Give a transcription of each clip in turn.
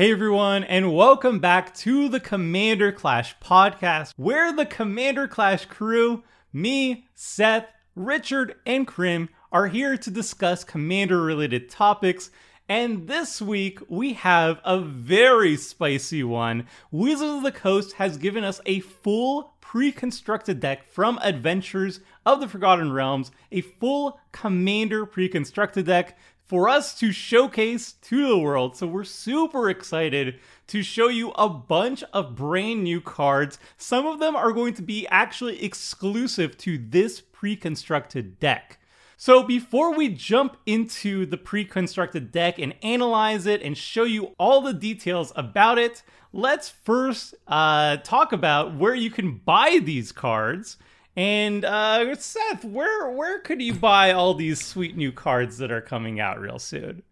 Hey everyone, and welcome back to the Commander Clash podcast, where the Commander Clash crew, me, Seth, Richard, and Krim, are here to discuss Commander related topics. And this week, we have a very spicy one. Wizards of the Coast has given us a full pre constructed deck from Adventures of the Forgotten Realms, a full Commander pre constructed deck for us to showcase to the world. So we're super excited to show you a bunch of brand new cards. Some of them are going to be actually exclusive to this pre constructed deck. So before we jump into the pre-constructed deck and analyze it and show you all the details about it, let's first uh, talk about where you can buy these cards. And uh, Seth, where where could you buy all these sweet new cards that are coming out real soon?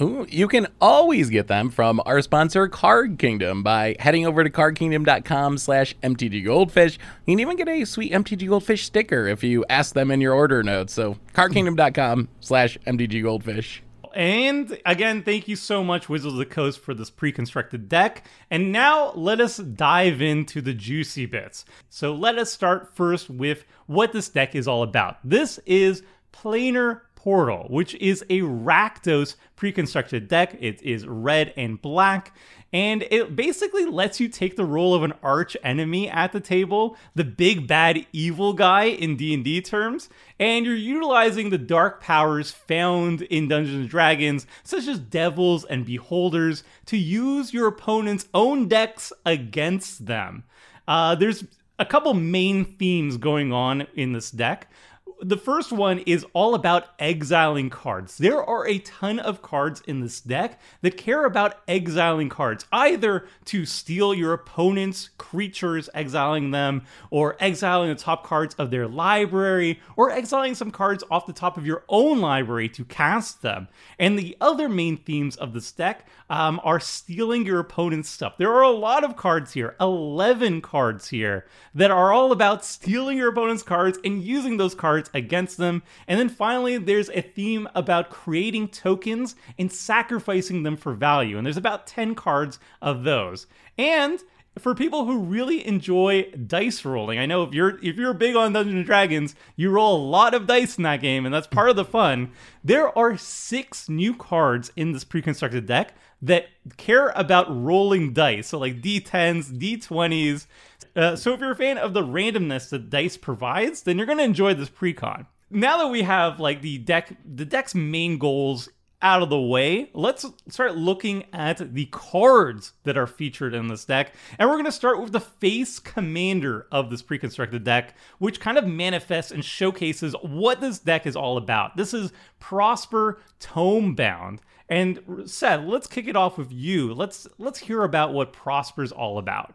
Ooh, you can always get them from our sponsor, Card Kingdom, by heading over to cardkingdom.com slash mtggoldfish. You can even get a sweet MTG Goldfish sticker if you ask them in your order notes. So cardkingdom.com slash mtggoldfish. And again, thank you so much, Wizards of the Coast, for this pre constructed deck. And now let us dive into the juicy bits. So let us start first with what this deck is all about. This is Planar Portal, which is a Rakdos pre constructed deck. It is red and black and it basically lets you take the role of an arch enemy at the table, the big bad evil guy in D&D terms, and you're utilizing the dark powers found in Dungeons and Dragons, such as devils and beholders, to use your opponent's own decks against them. Uh, there's a couple main themes going on in this deck the first one is all about exiling cards. There are a ton of cards in this deck that care about exiling cards, either to steal your opponent's creatures, exiling them, or exiling the top cards of their library, or exiling some cards off the top of your own library to cast them. And the other main themes of this deck um, are stealing your opponent's stuff. There are a lot of cards here, 11 cards here, that are all about stealing your opponent's cards and using those cards against them. And then finally, there's a theme about creating tokens and sacrificing them for value. And there's about 10 cards of those. And for people who really enjoy dice rolling, I know if you're if you're big on Dungeons and Dragons, you roll a lot of dice in that game, and that's part of the fun. There are six new cards in this pre-constructed deck that care about rolling dice, so like d10s, d20s, uh, so if you're a fan of the randomness that dice provides, then you're going to enjoy this precon. Now that we have like the deck, the deck's main goals out of the way, let's start looking at the cards that are featured in this deck. And we're going to start with the face commander of this pre-constructed deck, which kind of manifests and showcases what this deck is all about. This is Prosper Tomebound. And Seth, let's kick it off with you. Let's let's hear about what Prosper's all about.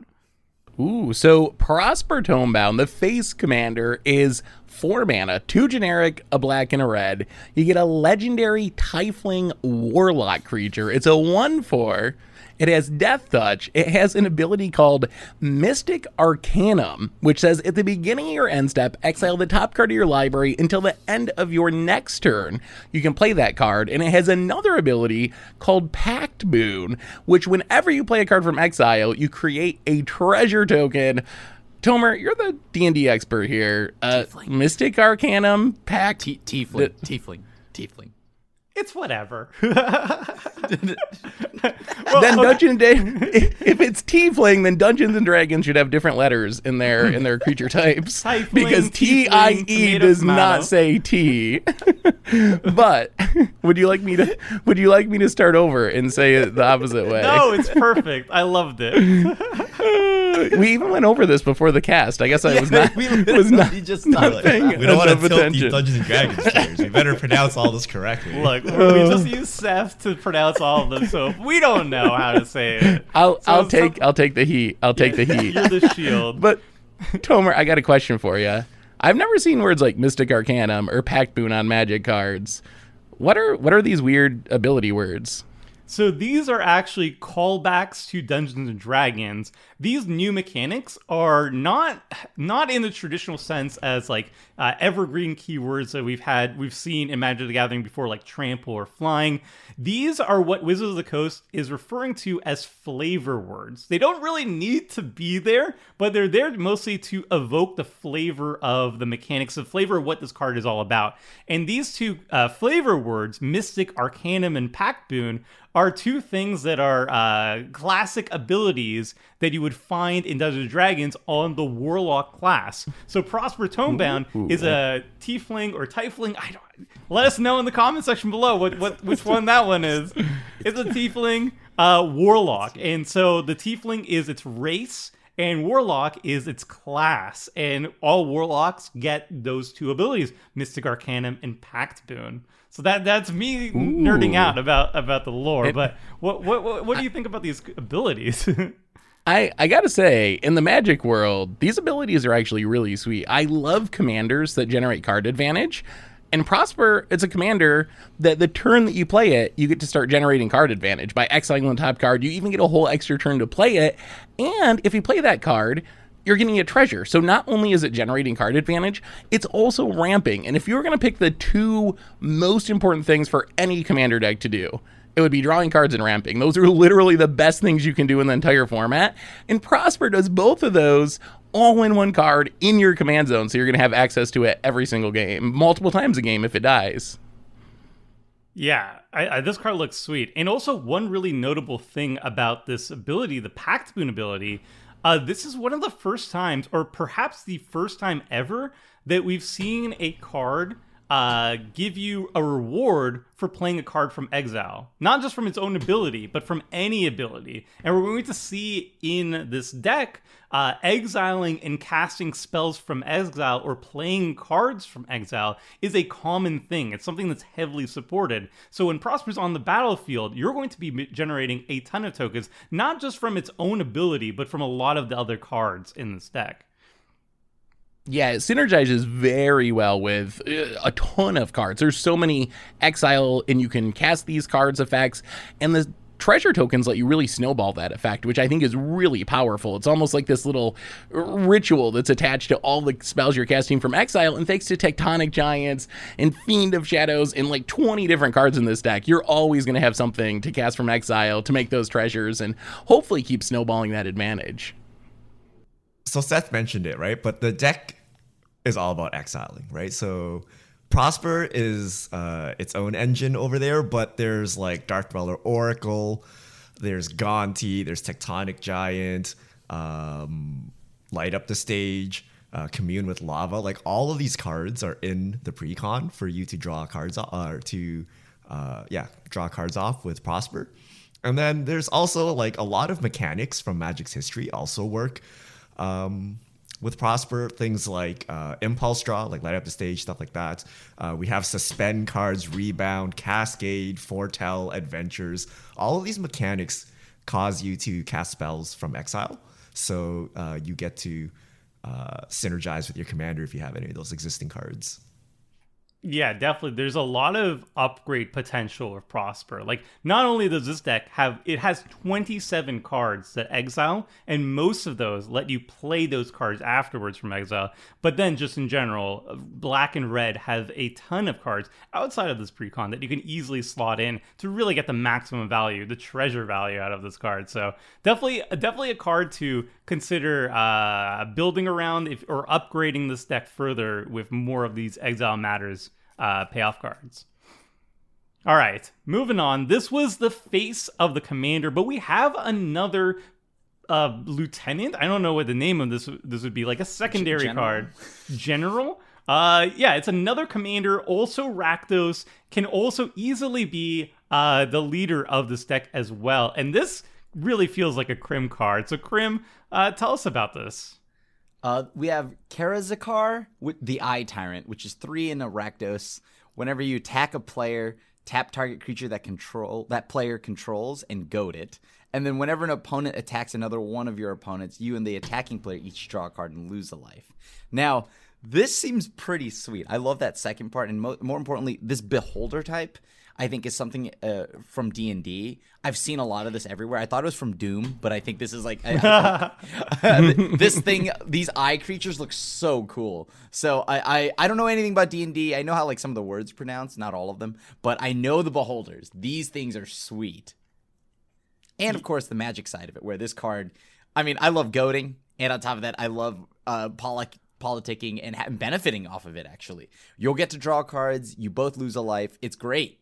Ooh, so Prosper Tomebound, the face commander, is four mana, two generic, a black and a red. You get a legendary Tiefling Warlock creature. It's a 1 4 it has Death Touch. It has an ability called Mystic Arcanum, which says at the beginning of your end step, exile the top card of your library until the end of your next turn. You can play that card. And it has another ability called Pact Boon, which whenever you play a card from exile, you create a treasure token. Tomer, you're the D&D expert here. Uh, Mystic Arcanum, Pact... T- tiefling, tiefling, tiefling it's whatever. well, then Dungeon Day, if it's Tiefling, then Dungeons and Dragons should have different letters in their in their creature types Tiefling, because T I E does tomato. not say T. but would you like me to would you like me to start over and say it the opposite way? No, it's perfect. I loved it. we even went over this before the cast. I guess I was not we was not just not paying We don't want to tilt these Dungeons and Dragons players. We better pronounce all this correctly. Look, we just um, use Seth to pronounce all of them, so we don't know how to say it. I'll so I'll take some... I'll take the heat. I'll take the heat. You're the shield. But Tomer, I got a question for you. I've never seen words like Mystic Arcanum or Pact Boon on Magic cards. What are what are these weird ability words? So these are actually callbacks to Dungeons and Dragons. These new mechanics are not not in the traditional sense as like uh, evergreen keywords that we've had, we've seen in Magic the Gathering before, like trample or flying. These are what Wizards of the Coast is referring to as flavor words. They don't really need to be there, but they're there mostly to evoke the flavor of the mechanics, the flavor of what this card is all about. And these two uh, flavor words, Mystic, Arcanum, and Pact Boon, are two things that are uh, classic abilities that you would find in Dungeons and Dragons on the Warlock class. So Prosper Tomebound ooh, ooh, is a Tiefling or Tiefling. I don't. Let us know in the comment section below what, what which one that one is. It's a Tiefling uh, Warlock, and so the Tiefling is its race and warlock is its class and all warlocks get those two abilities mystic arcanum and pact boon so that that's me Ooh. nerding out about about the lore. It, but what, what what what do you think about these abilities? I, I gotta say, in the magic world, these abilities are actually really sweet. I love commanders that generate card advantage. And Prosper, it's a commander that the turn that you play it, you get to start generating card advantage. By exiling the top card, you even get a whole extra turn to play it. And if you play that card, you're getting a treasure. So not only is it generating card advantage, it's also ramping. And if you were going to pick the two most important things for any commander deck to do, it would be drawing cards and ramping. Those are literally the best things you can do in the entire format. And Prosper does both of those all in one card in your command zone. So you're going to have access to it every single game, multiple times a game if it dies. Yeah, I, I, this card looks sweet. And also, one really notable thing about this ability, the Pact Boon ability, uh, this is one of the first times, or perhaps the first time ever, that we've seen a card uh, give you a reward for playing a card from exile, not just from its own ability, but from any ability. And we're going to see in this deck uh, exiling and casting spells from exile or playing cards from exile is a common thing. It's something that's heavily supported. So when Prosper's on the battlefield, you're going to be generating a ton of tokens, not just from its own ability, but from a lot of the other cards in this deck. Yeah, it synergizes very well with uh, a ton of cards. There's so many exile, and you can cast these cards effects, and the treasure tokens let you really snowball that effect, which I think is really powerful. It's almost like this little ritual that's attached to all the spells you're casting from exile. And thanks to Tectonic Giants and Fiend of Shadows and like 20 different cards in this deck, you're always going to have something to cast from exile to make those treasures and hopefully keep snowballing that advantage. So Seth mentioned it, right? But the deck is all about exiling, right? So Prosper is uh, its own engine over there, but there's like Dark Dweller Oracle, there's Gonti, there's Tectonic Giant, um, Light Up the Stage, uh, Commune with Lava. Like all of these cards are in the precon for you to draw cards off, or to uh, yeah draw cards off with Prosper. And then there's also like a lot of mechanics from Magic's history also work. Um, with Prosper, things like uh, Impulse Draw, like light up the stage, stuff like that. Uh, we have Suspend cards, Rebound, Cascade, Foretell, Adventures. All of these mechanics cause you to cast spells from exile. So uh, you get to uh, synergize with your commander if you have any of those existing cards. Yeah, definitely. There's a lot of upgrade potential of Prosper. Like, not only does this deck have, it has 27 cards that exile, and most of those let you play those cards afterwards from exile. But then, just in general, Black and Red have a ton of cards outside of this precon that you can easily slot in to really get the maximum value, the treasure value out of this card. So, definitely, definitely a card to consider uh, building around if, or upgrading this deck further with more of these exile matters uh, payoff cards. All right, moving on. This was the face of the commander, but we have another uh, lieutenant. I don't know what the name of this this would be, like a secondary General. card. General. Uh, yeah, it's another commander. Also, Rakdos can also easily be uh, the leader of this deck as well. And this really feels like a Crim card. So, Crim, uh, tell us about this. Uh, we have Karazikar, with the Eye Tyrant, which is three in a. Whenever you attack a player, tap target creature that control that player controls and goad it. And then whenever an opponent attacks another one of your opponents, you and the attacking player each draw a card and lose a life. Now, This seems pretty sweet. I love that second part, and mo- more importantly, this beholder type. I think is something uh, from D and D. I've seen a lot of this everywhere. I thought it was from Doom, but I think this is like I, I, this thing. These eye creatures look so cool. So I, I I don't know anything about D and D. I know how like some of the words pronounced, not all of them, but I know the beholders. These things are sweet. And of course, the magic side of it, where this card. I mean, I love goading, and on top of that, I love uh, polit- politicking and benefiting off of it. Actually, you'll get to draw cards. You both lose a life. It's great.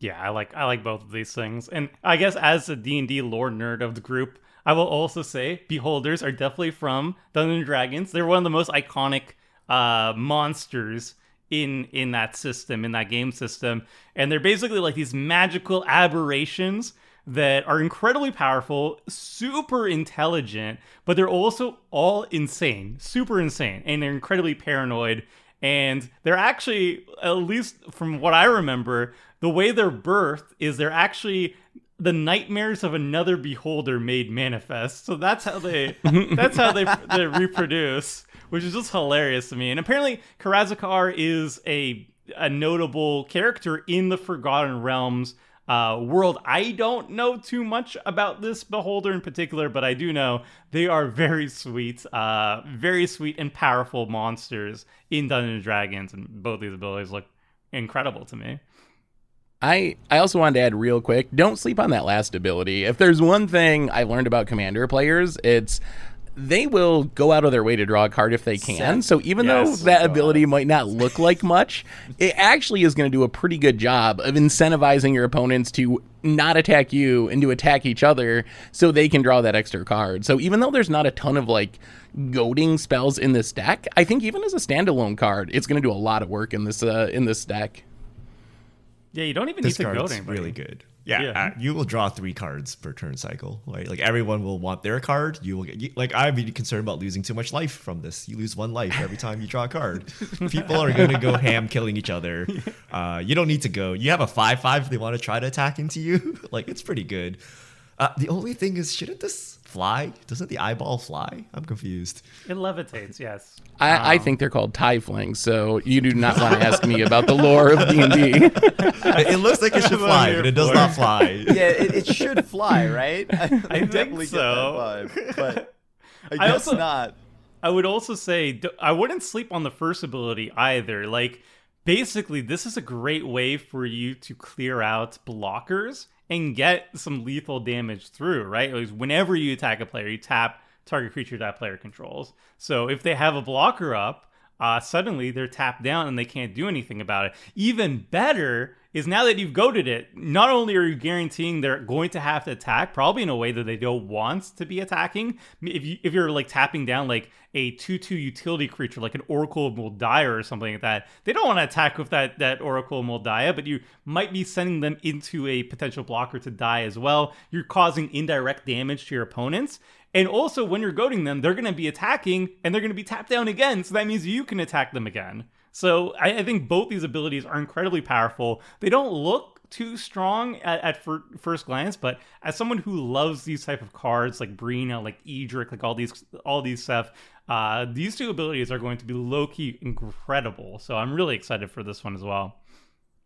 Yeah, I like I like both of these things, and I guess as a D and D lore nerd of the group, I will also say beholders are definitely from Dungeons and Dragons. They're one of the most iconic uh, monsters in in that system, in that game system, and they're basically like these magical aberrations that are incredibly powerful, super intelligent, but they're also all insane, super insane, and they're incredibly paranoid. And they're actually, at least from what I remember, the way they're birthed is they're actually the nightmares of another beholder made manifest. So that's how they that's how they they reproduce, which is just hilarious to me. And apparently Karazikar is a a notable character in the Forgotten Realms uh, world. I don't know too much about this beholder in particular, but I do know they are very sweet, uh, very sweet and powerful monsters in Dungeons and Dragons, and both these abilities look incredible to me. I I also wanted to add real quick, don't sleep on that last ability. If there's one thing I've learned about commander players, it's they will go out of their way to draw a card if they can. So even Yes. though that ability might not look like much, it actually is going to do a pretty good job of incentivizing your opponents to not attack you and to attack each other so they can draw that extra card. So even though there's not a ton of like goading spells in this deck, I think even as a standalone card, it's going to do a lot of work in this uh, in this deck. Yeah, you don't even This need to go card's to anybody. really good. Yeah, Yeah. uh, you will draw three cards per turn cycle. Right, like everyone will want their card. You will get you, like I'd be concerned about losing too much life from this. You lose one life every time you draw a card. People are going to go ham killing each other. Uh, you don't need to go. You have a five five if they want to try to attack into you. like it's pretty good. Uh, the only thing is, shouldn't this fly? Doesn't the eyeball fly? I'm confused. It levitates, yes. I, I um, think they're called tieflings, so you do not want to ask me about the lore of D and D. It, it looks like it should fly, but it does not fly. Yeah, it, it should fly, right? I, I think definitely so. get that vibe, but I I guess also- not. I would also say I wouldn't sleep on the first ability either. Like, basically, this is a great way for you to clear out blockers and get some lethal damage through, right? Like, whenever you attack a player, you tap target creature that player controls. So if they have a blocker up, uh, suddenly they're tapped down and they can't do anything about it. Even better is now that you've goaded it, not only are you guaranteeing they're going to have to attack, probably in a way that they don't want to be attacking. If you if you're like tapping down like a two two utility creature like an Oracle of Mul Daya or something like that, they don't want to attack with that that Oracle of Mul Daya, but you might be sending them into a potential blocker to die as well. You're causing indirect damage to your opponents. And also, when you're goading them, they're going to be attacking and they're going to be tapped down again. So that means you can attack them again. So I, I think both these abilities are incredibly powerful. They don't look too strong at, at fir- first glance, but as someone who loves these type of cards like Brina, like Edric, like all these all these stuff, uh, these two abilities are going to be low key incredible. So I'm really excited for this one as well.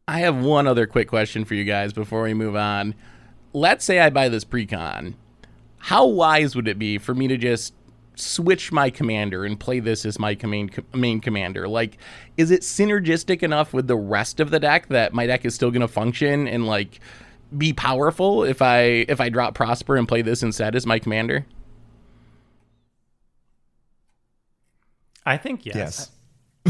I have one other quick question for you guys before we move on. Let's say I buy this precon. How wise would it be for me to just switch my commander and play this as my main main commander? Like, is it synergistic enough with the rest of the deck that my deck is still going to function and like be powerful if I if I drop Prosper and play this instead as my commander? I think yes. Yes,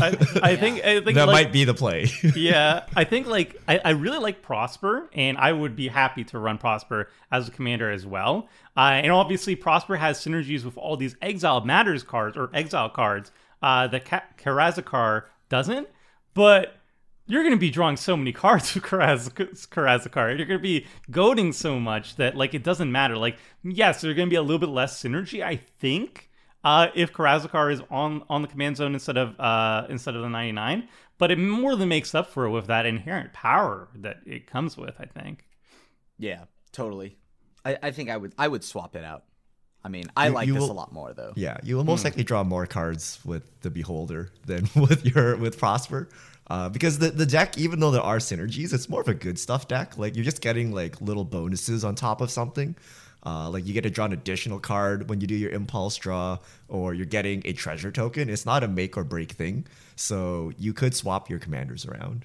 I, I think I think that like, might be the play. yeah, I think like I, I really like Prosper, and I would be happy to run Prosper as a commander as well. Uh, and obviously, Prosper has synergies with all these Exile Matters cards or Exile cards uh, that Ka- Karazikar doesn't. But you're going to be drawing so many cards with Karaz- Karazikar. You're going to be goading so much that like it doesn't matter. Like yes, there's going to be a little bit less synergy, I think, uh, if Karazikar is on on the command zone instead of uh, instead of the 99. But it more than makes up for it with that inherent power that it comes with. I think. Yeah, totally. I, I think I would I would swap it out. I mean, I You- like you this will- a lot more though. Yeah, you will most likely draw more cards with the Beholder than with your with Prosper. Uh, because the, the deck, even though there are synergies, it's more of a good stuff deck. Like you're just getting like little bonuses on top of something. Uh, like you get to draw an additional card when you do your impulse draw, or you're getting a treasure token. It's not a make or break thing, so you could swap your commanders around.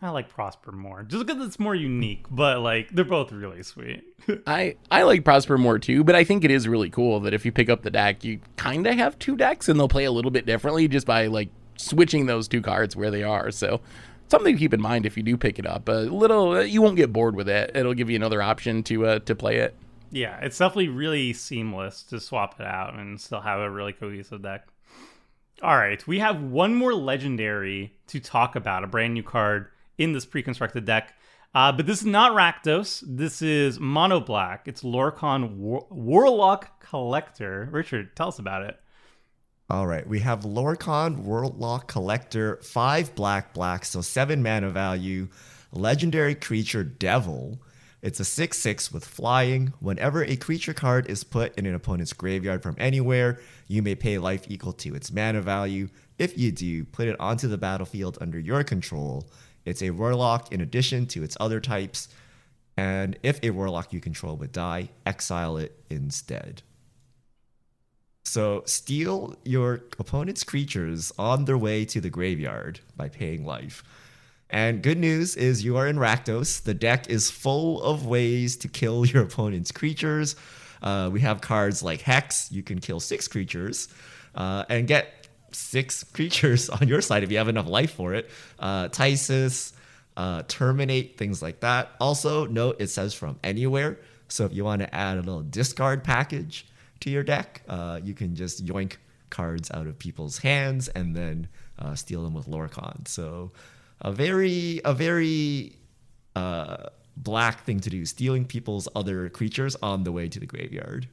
I like Prosper more, just because it's more unique. But like, they're both really sweet. I I like Prosper more too, but I think it is really cool that if you pick up the deck, you kind of have two decks, and they'll play a little bit differently just by like switching those two cards where they are. So something to keep in mind if you do pick it up. A little, you won't get bored with it. It'll give you another option to uh, to play it. yeah, it's definitely really seamless to swap it out and still have a really cohesive deck. All right, we have one more legendary to talk about, a brand new card in this pre-constructed deck. Uh, but this is not Rakdos. This is Mono Black. It's Lorcan War- Warlock Collector. Richard, tell us about it. All right, we have Lorcan, Warlock Collector, five black black, so seven mana value, legendary creature Devil. It's a 6 6 with flying. Whenever a creature card is put in an opponent's graveyard from anywhere, you may pay life equal to its mana value. If you do, put it onto the battlefield under your control. It's a Warlock in addition to its other types. And if a Warlock you control would die, exile it instead. So steal your opponent's creatures on their way to the graveyard by paying life. And good news is you are in Rakdos. The deck is full of ways to kill your opponent's creatures. Uh, we have cards like Hex, you can kill six creatures uh, and get six creatures on your side if you have enough life for it. Uh, uh, Terminate, things like that. Also, note it says from anywhere. So if you want to add a little discard package to your deck, uh, you can just yoink cards out of people's hands and then uh, steal them with Lorcan. So a very a very uh, black thing to do, stealing people's other creatures on the way to the graveyard.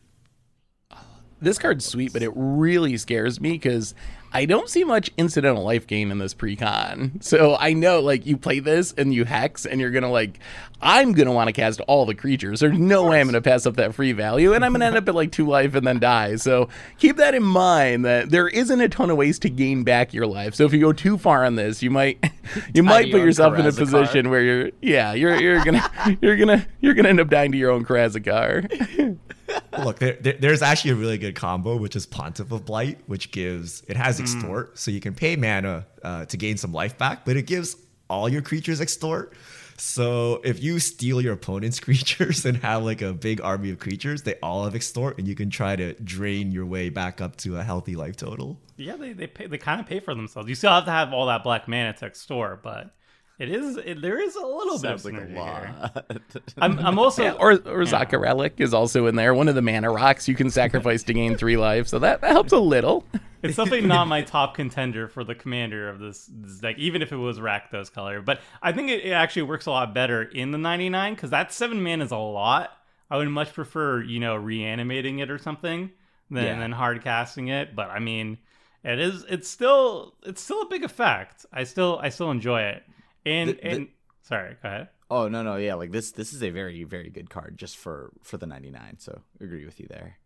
This card's sweet, but it really scares me because I don't see much incidental life gain in this pre-con. So I know, like, you play this and you hex, and you're gonna like, I'm gonna want to cast all the creatures. There's no way I'm gonna pass up that free value, and I'm gonna end up at like two life and then die. So keep that in mind that there isn't a ton of ways to gain back your life. So if you go too far on this, you might you might put yourself in a position where you're yeah you're you're gonna you're gonna you're gonna end up dying to your own Karazikar. Look, there, there- there's actually a really good combo, which is Pontiff of Blight, which gives it has extort, so you can pay mana uh, to gain some life back, but it gives all your creatures extort. So if you steal your opponent's creatures and have like a big army of creatures, they all have extort, and you can try to drain your way back up to a healthy life total. Yeah, they they pay, they kind of pay for themselves. You still have to have all that black mana to store, but it is it, there is a little Sounds bit like of a lot. I'm I'm also Yeah, or or Zaka Relic is also in there. One of the mana rocks you can sacrifice to gain three life, so that, that helps a little. It's definitely not my top contender for the commander of this, this deck, even if it was Rakdos color. But I think it, it actually works a lot better in the 99 because that seven mana is a lot. I would much prefer, you know, reanimating it or something than, Yeah. than hard casting it. But I mean, it is it's still it's still a big effect. I still I still enjoy it. And The- the- and sorry, go ahead. oh no no yeah like this this is a very very good card just for for the 99. So agree with you there.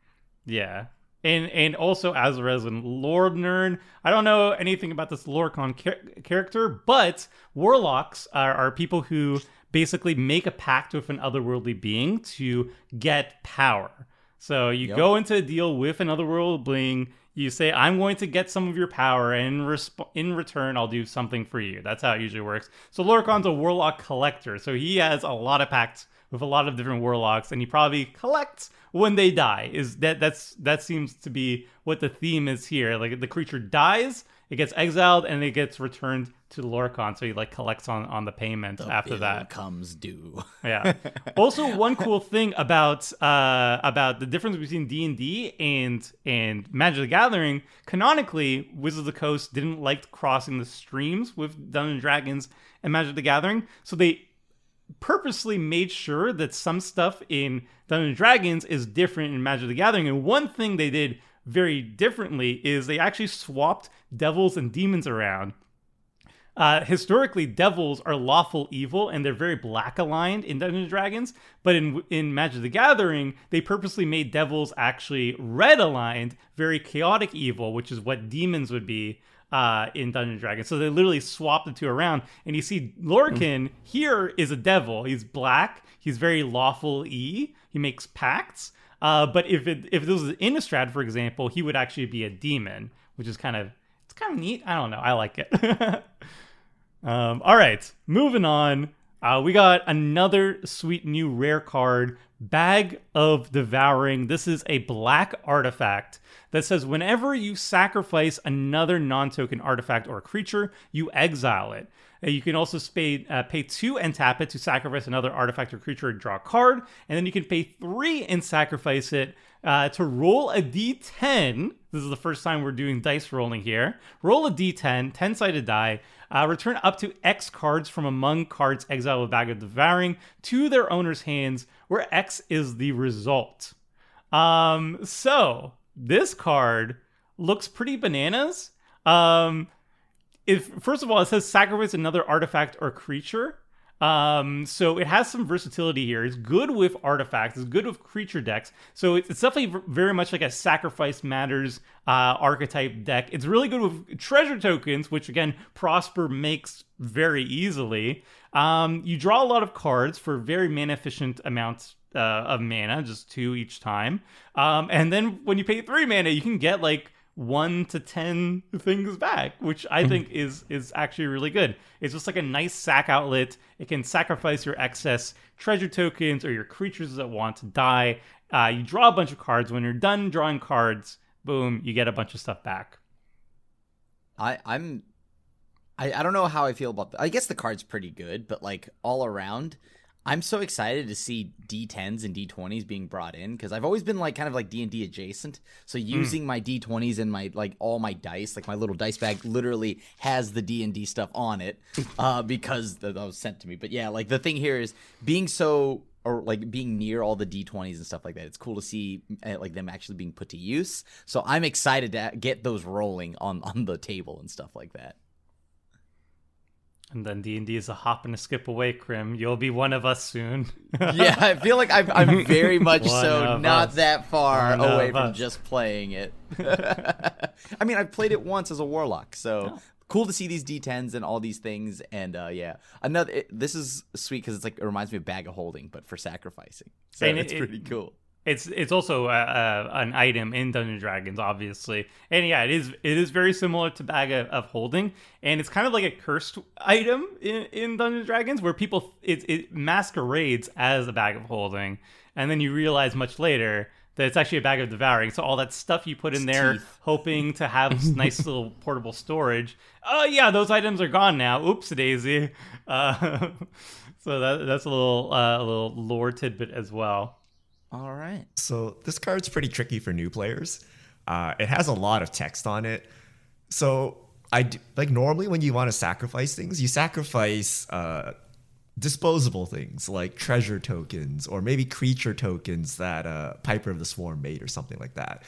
Yeah. And and also as a resident lore nerd, I don't know anything about this Lorcan char- character, but warlocks are, are people who basically make a pact with an otherworldly being to get power. So you Yep. go into a deal with another world being, you say, "I'm going to get some of your power, and in, resp- in return, I'll do something for you." That's how it usually works. So Lorcan's a warlock collector, so he has a lot of pacts with a lot of different warlocks, and he probably collects when they die. Is that that's that seems to be what the theme is here? Like the creature dies, it gets exiled, and it gets returned to Lorcan, so he like collects on on the payment after Bill that. comes due. Yeah. also, one cool thing about uh, about the difference between D and D and and Magic the Gathering, canonically, Wizards of the Coast didn't like crossing the streams with Dungeons and Dragons and Magic the Gathering, so they purposely made sure that some stuff in Dungeons and Dragons is different in Magic the Gathering. And one thing they did very differently is they actually swapped devils and demons around uh, historically, devils are lawful evil and they're very black aligned in Dungeons and Dragons. But in in Magic the Gathering, they purposely made devils actually red aligned, very chaotic evil, which is what demons would be uh, in Dungeons and Dragons. So they literally swapped the two around. And you see, Lorcan here is a devil. He's black. He's very lawful e. He makes pacts. Uh, but if it if this was Innistrad, for example, he would actually be a demon, which is kind of it's kind of neat. I don't know. I like it. um, all right, moving on. Uh, we got another sweet new rare card, Bag of Devouring. This is a black artifact that says whenever you sacrifice another non token artifact or creature, you exile it. Uh, you can also pay, uh, pay two and tap it to sacrifice another artifact or creature and draw a card. And then you can pay three and sacrifice it uh, to roll a d10. This is the first time we're doing dice rolling here. Roll a d10, 10 sided die. Uh, return up to X cards from among cards exiled with Bag of Devouring to their owner's hands, where X is the result. Um, so this card looks pretty bananas. Um, if first of all, it says sacrifice another artifact or creature. Um, so it has some versatility here. It's good with artifacts. It's good with creature decks. So it's, it's definitely very much like a sacrifice matters uh, archetype deck. It's really good with treasure tokens, which again Prosper makes very easily. Um, you draw a lot of cards for very mana efficient amounts uh, of mana, just two each time. Um, and then when you pay three mana, you can get like one to ten things back, which I think is is actually really good. It's just like a nice sack outlet. It can sacrifice your excess treasure tokens or your creatures that want to die. Uh, you draw a bunch of cards. When you're done drawing cards, boom, you get a bunch of stuff back. I I'm I, I don't know how I feel about the, I guess the card's pretty good, but like all around, I'm so excited to see D10s and D20s being brought in because I've always been like kind of like D&D adjacent. So using my D20s and my like all my dice, like my little dice bag literally has the D&D stuff on it uh because that was sent to me. But yeah, like the thing here is being so or like being near all the D20s and stuff like that. It's cool to see uh, like them actually being put to use. So I'm excited to get those rolling on on the table and stuff like that. And then D and D is a hop and a skip away, Krim. You'll be one of us soon. yeah, I feel like I'm, I'm very much so not us. that far One away from us. just playing it. I mean, I've played it once as a warlock, so Oh. cool to see these D10s and all these things. And uh, yeah, another. It, this is sweet because it's like it reminds me of Bag of Holding, but for sacrificing. So And it- it's pretty it- cool. It's it's also uh, uh, an item in Dungeons Dragons, obviously, and yeah, it is it is very similar to Bag of, of Holding, and it's kind of like a cursed item in, in Dungeons Dragons, where people it, it masquerades as a Bag of Holding, and then you realize much later that it's actually a Bag of Devouring. So all that stuff you put in there, teeth. hoping to have nice little portable storage, oh yeah, those items are gone now. Oops, daisy. Uh, so that that's a little uh, a little lore tidbit as well. All right. So this card's pretty tricky for new players. Uh, it has a lot of text on it. So I like normally when you want to sacrifice things, you sacrifice uh, disposable things like treasure tokens or maybe creature tokens that uh, Piper of the Swarm made or something like that.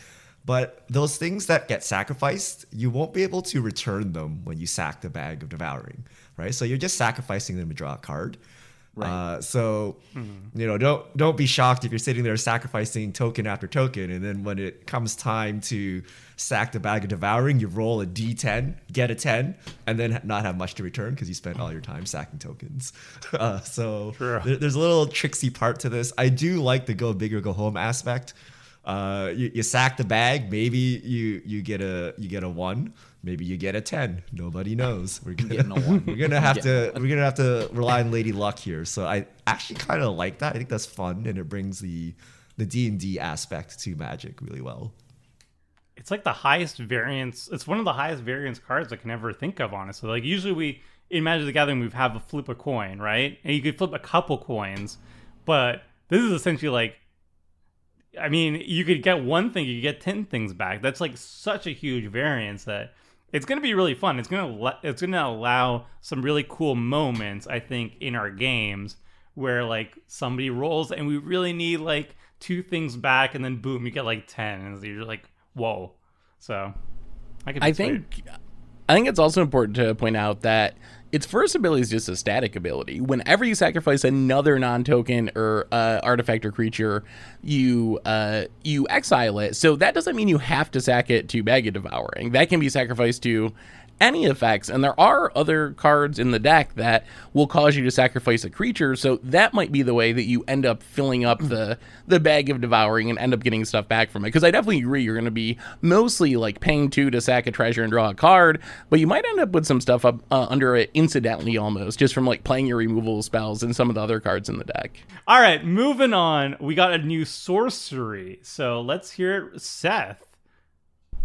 But those things that get sacrificed, you won't be able to return them when you sack the bag of devouring, right? So you're just sacrificing them to draw a card. Uh, so you know, don't don't be shocked if you're sitting there sacrificing token after token, and then when it comes time to sack the bag of devouring, you roll a d10, get a 10, and then not have much to return because you spent all your time sacking tokens. Uh, so there- there's a little tricksy part to this. I do like the go big or go home aspect. Uh, you, you sack the bag, maybe you you get a you get a one, maybe you get a ten. Nobody knows. We're gonna, getting a one. We're gonna have Getting to we're gonna have to rely on Lady Luck here. So I actually kind of like that. I think that's fun, and it brings the the D and D aspect to Magic really well. it's like the highest variance. It's one of the highest variance cards I can ever think of, honestly. Like usually we in Magic the Gathering we have a flip a coin, right? And you could flip a couple coins, but this is essentially like, I mean, you could get one thing, you could get ten things back. That's like such a huge variance that it's going to be really fun. It's going to it's going to allow some really cool moments, I think, in our games where like somebody rolls and we really need like two things back, and then boom, you get like ten, and you're like, whoa. So I, I think I think it's also important to point out that its first ability is just a static ability. Whenever you sacrifice another non-token or uh, artifact or creature, you uh, you exile it. So that doesn't mean you have to sack it to Bag of Devouring. That can be sacrificed to any effects. And there are other cards in the deck that will cause you to sacrifice a creature. So that might be the way that you end up filling up the the bag of devouring and end up getting stuff back from it. Because I definitely agree, you're going to be mostly like paying two to sack a treasure and draw a card, but you might end up with some stuff up uh, under it incidentally almost, just from like playing your removal spells and some of the other cards in the deck. All right, moving on. We got a new sorcery. So let's hear it, Seth.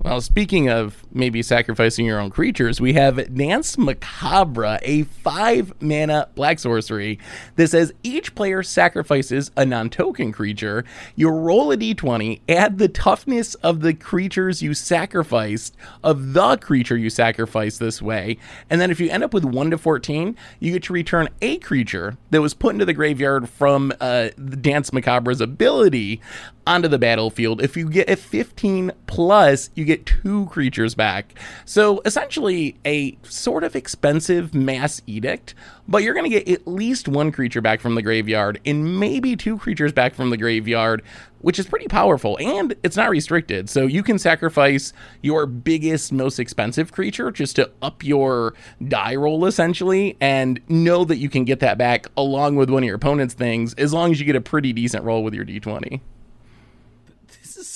Well, speaking of maybe sacrificing your own creatures, we have Danse Macabre, a five mana black sorcery that says each player sacrifices a non token creature. You roll a d20, add the toughness of the creatures you sacrificed, of the creature you sacrificed this way, and then if you end up with 1 to 14, you get to return a creature that was put into the graveyard from uh, Danse Macabre's ability onto the battlefield. If you get a 15 plus, you get two creatures back. So essentially, a sort of expensive mass edict, but you're going to get at least one creature back from the graveyard and maybe two creatures back from the graveyard, which is pretty powerful. And it's not restricted. So you can sacrifice your biggest, most expensive creature just to up your die roll essentially and know that you can get that back along with one of your opponent's things as long as you get a pretty decent roll with your d20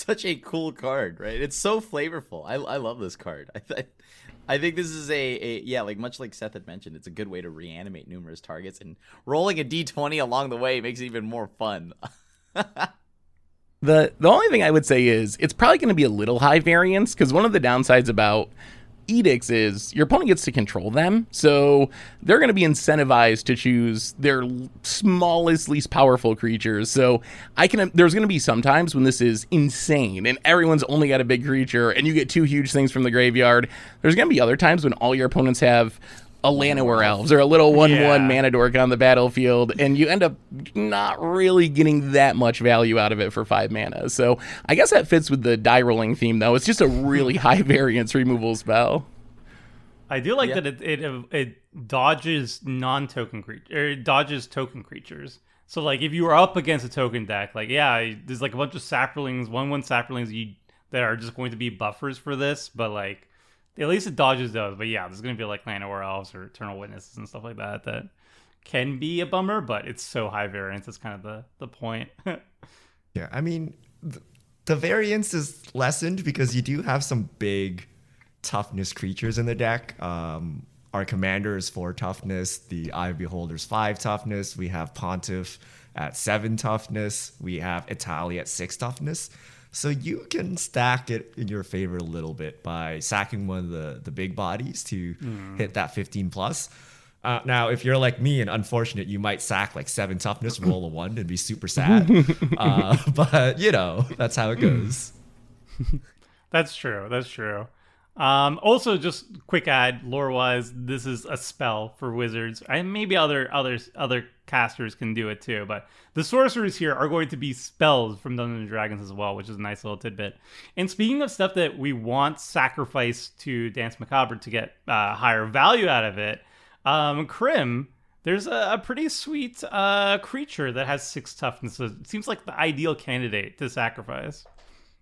such a cool card, right? It's so flavorful. I, I love this card. I, I think this is a, a yeah, like much like Seth had mentioned, it's a good way to reanimate numerous targets, and rolling a d20 along the way makes it even more fun. the the only thing I would say is it's probably going to be a little high variance because one of the downsides about edicts is your opponent gets to control them. So they're going to be incentivized to choose their smallest, least powerful creatures. So I can, there's going to be some times when this is insane and everyone's only got a big creature and you get two huge things from the graveyard. There's going to be other times when all your opponents have a Llanowar Elves or a little 1 yeah. 1 mana dork on the battlefield, and you end up not really getting that much value out of it for 5 mana. So I guess that fits with the die rolling theme, though. It's just a really high variance removal spell. I do like yeah. that it, it it dodges non token creature or dodges token creatures. So like if you are up against a token deck, like yeah, there's like a bunch of saplings, one one saplings you that are just going to be buffers for this, but like at least it dodges those. But yeah, there's gonna be like Land Llanowar Elves or Eternal Witnesses and stuff like that that can be a bummer, but it's so high variance. That's kind of the the point. yeah, I mean, the, the variance is lessened because you do have some big toughness creatures in the deck. Um, our commander is four toughness. The Eye of Beholder's five toughness. We have Pontiff at seven toughness. We have Etali at six toughness. So you can stack it in your favor a little bit by sacking one of the, the big bodies to mm. hit that 15 plus. Uh, now, if you're like me and unfortunate, you might sack like seven toughness, roll a one, and be super sad. uh, but you know, that's how it goes. that's true. That's true. Um, also, just quick ad, lore wise, this is a spell for wizards, and maybe other others other casters can do it too. But the sorcerers here are going to be spells from Dungeons and Dragons as well, which is a nice little tidbit. And speaking of stuff that we want sacrifice to Danse Macabre to get uh, higher value out of it, um, Krim, there's a, a pretty sweet uh, creature that has six toughness. It seems like the ideal candidate to sacrifice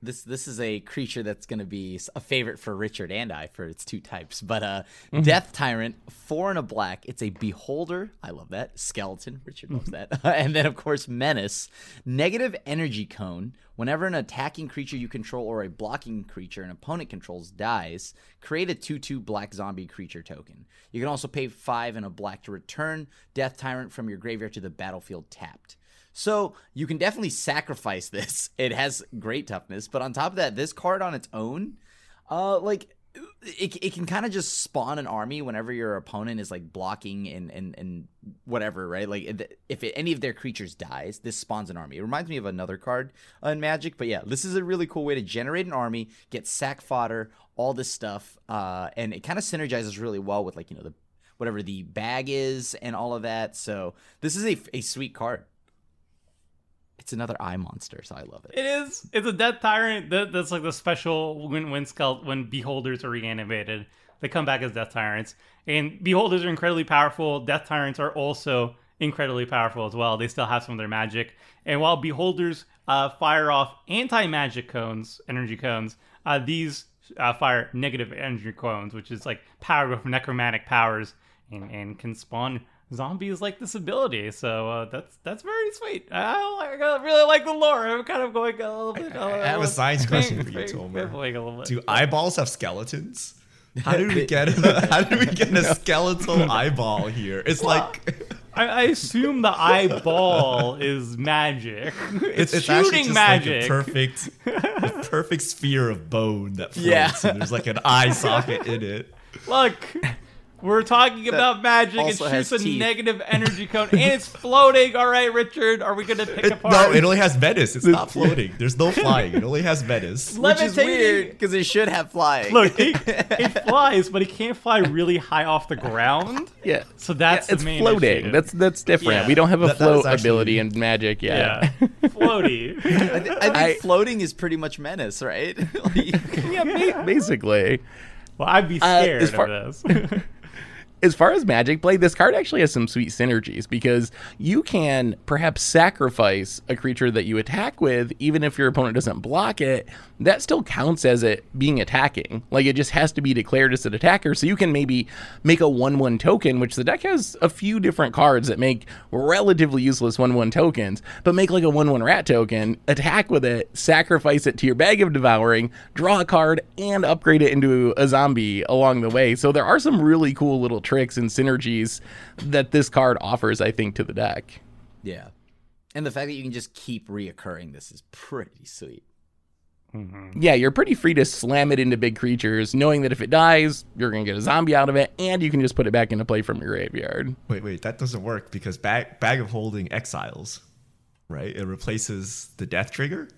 this this is a creature that's going to be a favorite for Richard and I for its two types. But uh, mm-hmm. Death Tyrant, four and a black. It's a Beholder. I love that skeleton. Richard loves that. and then of course Menace, negative energy cone. Whenever an attacking creature you control or a blocking creature an opponent controls dies, create a two-two black zombie creature token. You can also pay five and a black to return Death Tyrant from your graveyard to the battlefield tapped. So you can definitely sacrifice this. It has great toughness, but on top of that, this card on its own, uh, like it, it can kind of just spawn an army whenever your opponent is like blocking and and, and whatever, right? Like if it, any of their creatures dies, this spawns an army. It reminds me of another card in Magic, but yeah, this is a really cool way to generate an army, get sack fodder, all this stuff, uh, and it kind of synergizes really well with like you know the whatever the bag is and all of that. So this is a, a sweet card it's another eye monster, so I love it. It is. It's a death tyrant. That, that's like the special when when skeleton when beholders are reanimated. they come back as Death Tyrants. And Beholders are incredibly powerful. Death Tyrants are also incredibly powerful as well. They still have some of their magic. And while Beholders uh, fire off anti magic cones, energy cones, uh, these uh, fire negative energy cones, which is like power with necromantic powers and, and can spawn zombies like this ability. So uh, that's that's very sweet. I, I really like the lore. I'm kind of going a little bit. I, I have a science question for you, Tomer. Going a little bit. Do eyeballs have skeletons? How did we get a, how did we get a skeletal eyeball here? It's like I, I assume the eyeball is magic. It's, it's actually shooting just magic. like a perfect a perfect sphere of bone that floats Yeah. and there's like an eye socket in it. Look, we're talking about magic. It also shoots a teeth. negative energy cone, and it's floating. All right, Richard, are we gonna pick It- apart? no, it only has Menace. It's not floating. There's no flying. It only has Menace. Which is weird because it should have flying. Look, it, it flies, but it can't fly really high off the ground. Yeah. So that's it's the main floating. issue. That's that's different. Yeah. we don't have a That- that float is actually- ability in magic yet. yeah, floaty. I, th- I think I- floating is pretty much menace, right? Like- yeah, ba- basically. Well, I'd be Uh, scared as far- of this. As far as magic play, this card actually has some sweet synergies because you can perhaps sacrifice a creature that you attack with, even if your opponent doesn't block it. That still counts as it being attacking. Like it just has to be declared as an attacker. So you can maybe make a 1 1 token, which the deck has a few different cards that make relatively useless 1 1 tokens, but make like a 1 1 rat token, attack with it, sacrifice it to your bag of devouring, draw a card, and upgrade it into a zombie along the way. So there are some really cool little tricks and synergies that this card offers, I think, to the deck. yeah. And the fact that you can just keep reoccurring this is pretty sweet. Mm-hmm. Yeah, you're pretty free to slam it into big creatures, knowing that if it dies, you're going to get a zombie out of it, and you can just put it back into play from your graveyard. Wait, wait, that doesn't work because bag bag of holding exiles, right? It replaces the death trigger.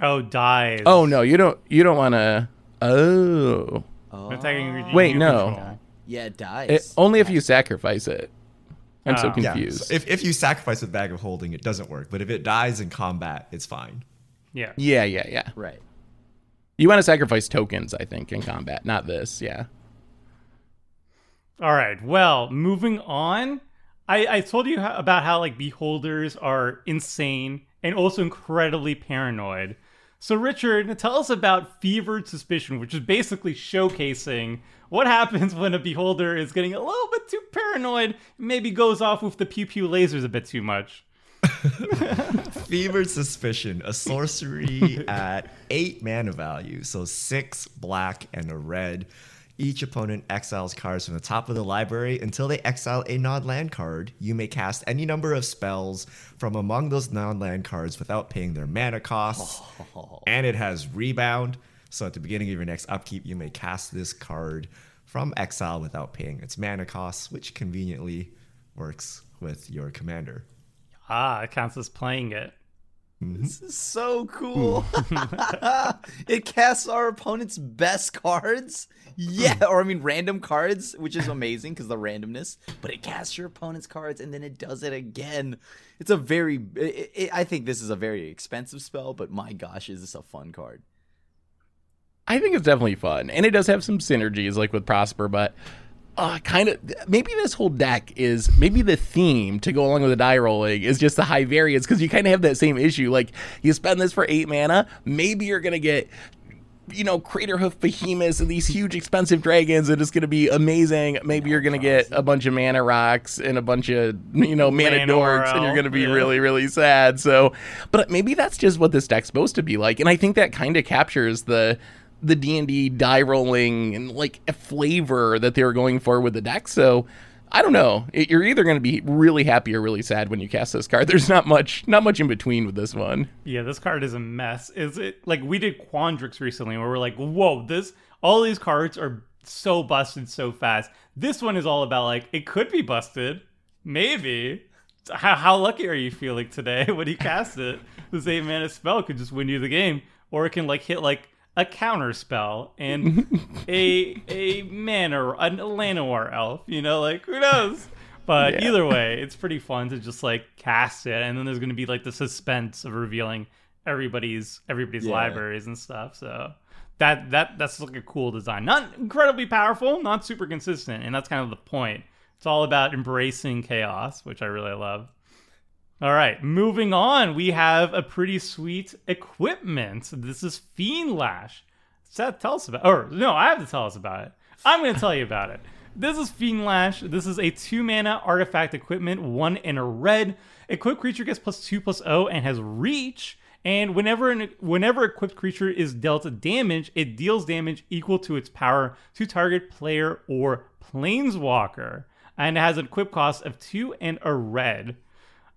oh, dies. Oh no, you don't. You don't want to. Oh, Attacking oh. Wait, you no. Control. Yeah, it dies. It- only if you sacrifice it. I'm so Oh. Yeah. confused. so if, if you sacrifice with bag of holding, it doesn't work. But if it dies in combat, it's fine. Yeah. yeah, yeah, yeah. right. You want to sacrifice tokens, I think, in combat, not this. Yeah. All right. Well, moving on. I, I told you how, about how like beholders are insane and also incredibly paranoid. So, Richard, tell us about fevered suspicion, which is basically showcasing what happens when a beholder is getting a little bit too paranoid, maybe goes off with the pew pew lasers a bit too much. Fevered Suspicion, a sorcery at eight mana value, so six black and a red. Each opponent exiles cards from the top of the library until they exile a non land card. You may cast any number of spells from among those non land cards without paying their mana costs. And it has rebound, so at the beginning of your next upkeep, you may cast this card from exile without paying its mana costs, which conveniently works with your commander. Ah, it counts as playing it. Mm-hmm. This is so cool. Mm. it casts our opponent's best cards. Yeah, mm. or I mean random cards, which is amazing because the randomness. But it casts your opponent's cards and then it does it again. It's a very. It, it, I think this is a very expensive spell, but my gosh, is this a fun card? I think it's definitely fun, and it does have some synergies, like with Prosper. But uh, kind of maybe this whole deck is maybe the theme to go along with the die rolling is just the high variance because you kind of have that same issue. Like you spend this for eight mana, maybe you're gonna get. You know, Craterhoof Behemoths and these huge expensive dragons, and it's going to be amazing. Maybe you're going to get a bunch of mana rocks and a bunch of, you know, mana dorks, and you're going to be yeah. really, really sad. So, but maybe that's just what this deck's supposed to be like. And I think that kind of captures the the D&D die rolling and like a flavor that they were going for with the deck. So I don't know. It, you're either going to be really happy or really sad when you cast this card. There's not much not much in between with this one. Yeah, this card is a mess. Is it like we did Quandrix recently where we're like, whoa, this all these cards are so busted so fast. This one is all about like it could be busted. Maybe. How, how lucky are you feeling today when you cast it? This eight mana spell could just win you the game. Or it can like hit like a counter spell and a a mana a Llanowar elf, you know, like who knows? But Yeah. either way, it's pretty fun to just like cast it, and then there's gonna be like the suspense of revealing everybody's everybody's Yeah. libraries and stuff. So that that that's like a cool design. Not incredibly powerful, not super consistent, and that's kind of the point. It's all about embracing chaos, which I really love. All right, moving on, we have a pretty sweet equipment. This is Fiendlash. Seth, tell us about. Or no, I have to tell us about it. I'm going to tell you about it. This is Fiendlash. This is a two mana artifact equipment, one in a red. Equipped creature gets plus two plus O and has reach. And whenever an whenever equipped creature is dealt damage, it deals damage equal to its power to target player or planeswalker, and it has an equip cost of two and a red.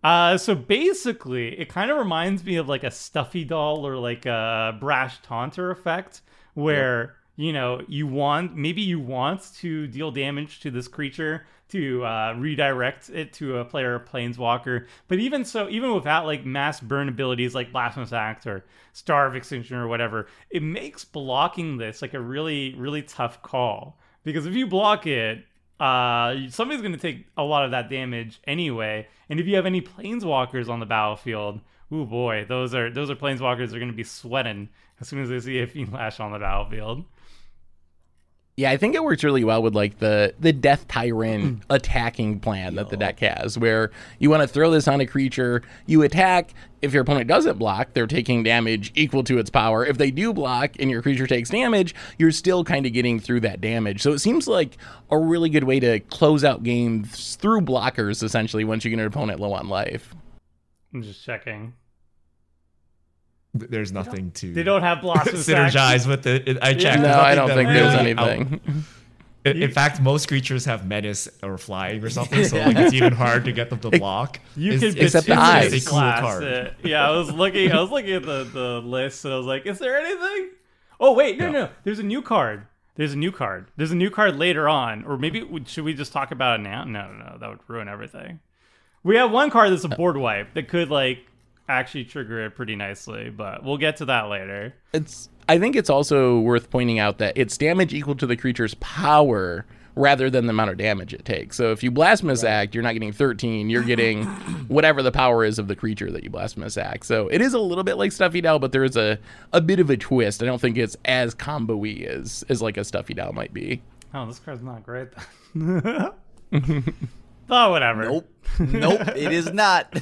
Uh, so basically, it kind of reminds me of like a stuffy doll or like a brash taunter effect, where you know you want maybe you want to deal damage to this creature to uh, redirect it to a player or planeswalker. But even so, even without like mass burn abilities like Blasphemous Act or Star of Extinction or whatever, it makes blocking this like a really really tough call because if you block it uh, somebody's going to take a lot of that damage anyway. And if you have any planeswalkers on the battlefield, oh boy, those are those are planeswalkers are going to be sweating as soon as they see a Fiendlash on the battlefield. Yeah, I think it works really well with like the the Death Tyrant mm. attacking plan that the deck has, where you want to throw this on a creature, you attack. If your opponent doesn't block, they're taking damage equal to its power. If they do block and your creature takes damage, you're still kind of getting through that damage. So it seems like a really good way to close out games through blockers, essentially, once you get an opponent low on life. I'm just checking. There's nothing to They don't have Blasphemous Act. synergize with it. I checked. No, There's I don't think there's really out- anything. In, in fact, most creatures have menace or flying or something, so like it's even hard to get them to block. You It's- can Except the just eyes. a cool card. it. Yeah, I was looking. I was looking at the the list, and I was like, "Is there anything?" Oh wait, no, No. no. There's a new card. There's a new card. There's a new card later on, or maybe should we just talk about it now? No, no, no. That would ruin everything. We have one card that's a uh, board wipe that could like actually trigger it pretty nicely, but we'll get to that later. it's I think it's also worth pointing out that it's damage equal to the creature's power rather than the amount of damage it takes. So if you blasphemous act, you're not getting 13, you're getting whatever the power is of the creature that you blasphemous act. So it is a little bit like Stuffy Doll, but there is a, a bit of a twist. I don't think it's as combo-y as, as like a Stuffy Doll might be. Oh, this card's not great. Then. oh, whatever. Nope. Nope, it is not. But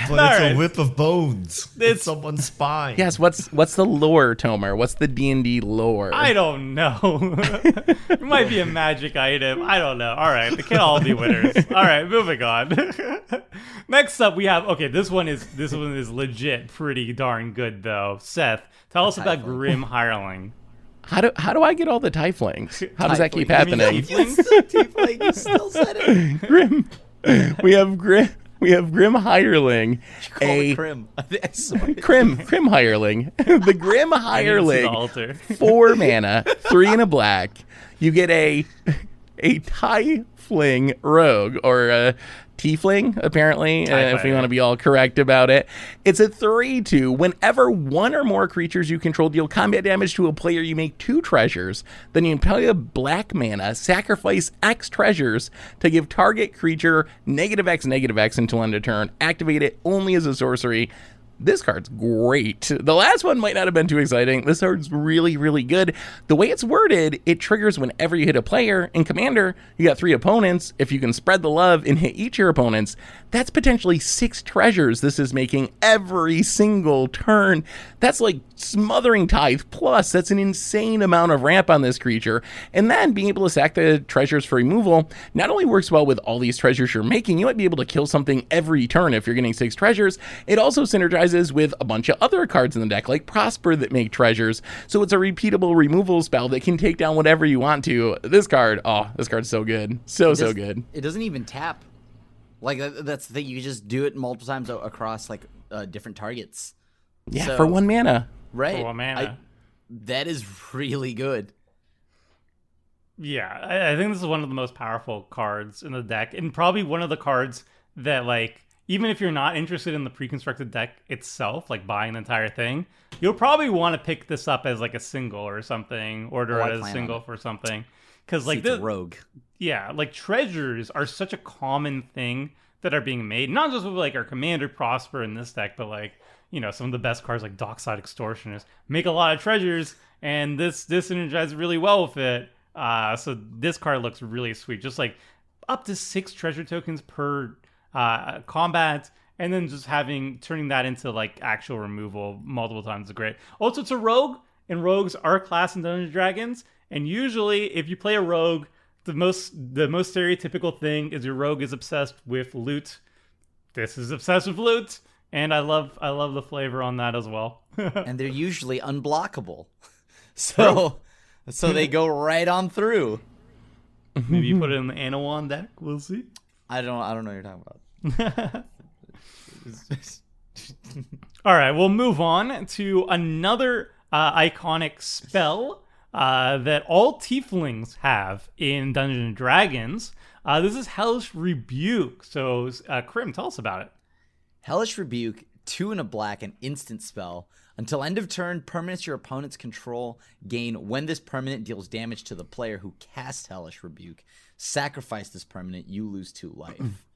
it's Alright. a whip of bones. It's, It's- someone's spine. Yes, what's what's the lore, Tomer? What's the D&D lore? I don't know. it might be a magic item. I don't know. All right, they can't all be winners. All right, moving on. Next up, we have okay. This one is this one is legit, pretty darn good though. Seth, tell us about Grim Hireling. How do how do I get all the tieflings? How does that keep Tiefling. You mean happening? Tiefling, you still said it. Grim. We have Grim. We have Grim Hireling, a it Crim. I swear. Grim Grim Hireling, the Grim I need to see the Hireling, four mana, three and a black. You get a a Tiefling rogue or a Tiefling, apparently, uh, if we want to be all correct about it. It's a 3 2. Whenever one or more creatures you control deal combat damage to a player, you make two treasures. Then you pay a black mana, sacrifice X treasures to give target creature negative X, negative X until end of turn. Activate it only as a sorcery. This card's great. The last one might not have been too exciting. This card's really, really good. The way it's worded, it triggers whenever you hit a player. In Commander, you got three opponents. If you can spread the love and hit each of your opponents, that's potentially six treasures this is making every single turn. That's like smothering tithe plus. That's an insane amount of ramp on this creature. And then being able to sack the treasures for removal not only works well with all these treasures you're making, you might be able to kill something every turn if you're getting six treasures. It also synergizes with a bunch of other cards in the deck, like Prosper, that make treasures. So it's a repeatable removal spell that can take down whatever you want to. This card, oh, this card's so good. So, so good. It doesn't even tap. Like that's the thing. You just do it multiple times across like uh, different targets. Yeah, So- for one mana. Right. one mana. I- that is really good. Yeah, I, I think this is one of the most powerful cards in the deck, and probably one of the cards that, like, even if you're not interested in the pre-constructed deck itself, like buying the entire thing, you'll probably want to pick this up as like a single or something, order Oh, I it as a single for something, because like the, rogue. yeah, like treasures are such a common thing that are being made, not just with like our commander Prosper in this deck, but like you know some of the best cards like Dockside Extortionist make a lot of treasures, and this this synergizes really well with it. Uh, so this card looks really sweet, just like up to six treasure tokens per uh, combat. And then just having turning that into like actual removal multiple times is great. Also, it's a rogue, and rogues are a class in Dungeons and Dragons. And usually, if you play a rogue, the most the most stereotypical thing is your rogue is obsessed with loot. This is obsessed with loot, and I love I love the flavor on that as well. and they're usually unblockable. So so they go right on through. Maybe you put it in the Anowon deck. We'll see. I don't I don't know what you're talking about. All right, we'll move on to another uh, iconic spell uh, that all tieflings have in Dungeons and Dragons. Uh, this is Hellish Rebuke. So, uh, Krim, tell us about it. Hellish Rebuke, two and a black, an instant spell. Until end of turn, permanents your opponent's control gain when this permanent deals damage to the player who cast Hellish Rebuke. Sacrifice this permanent, you lose two life.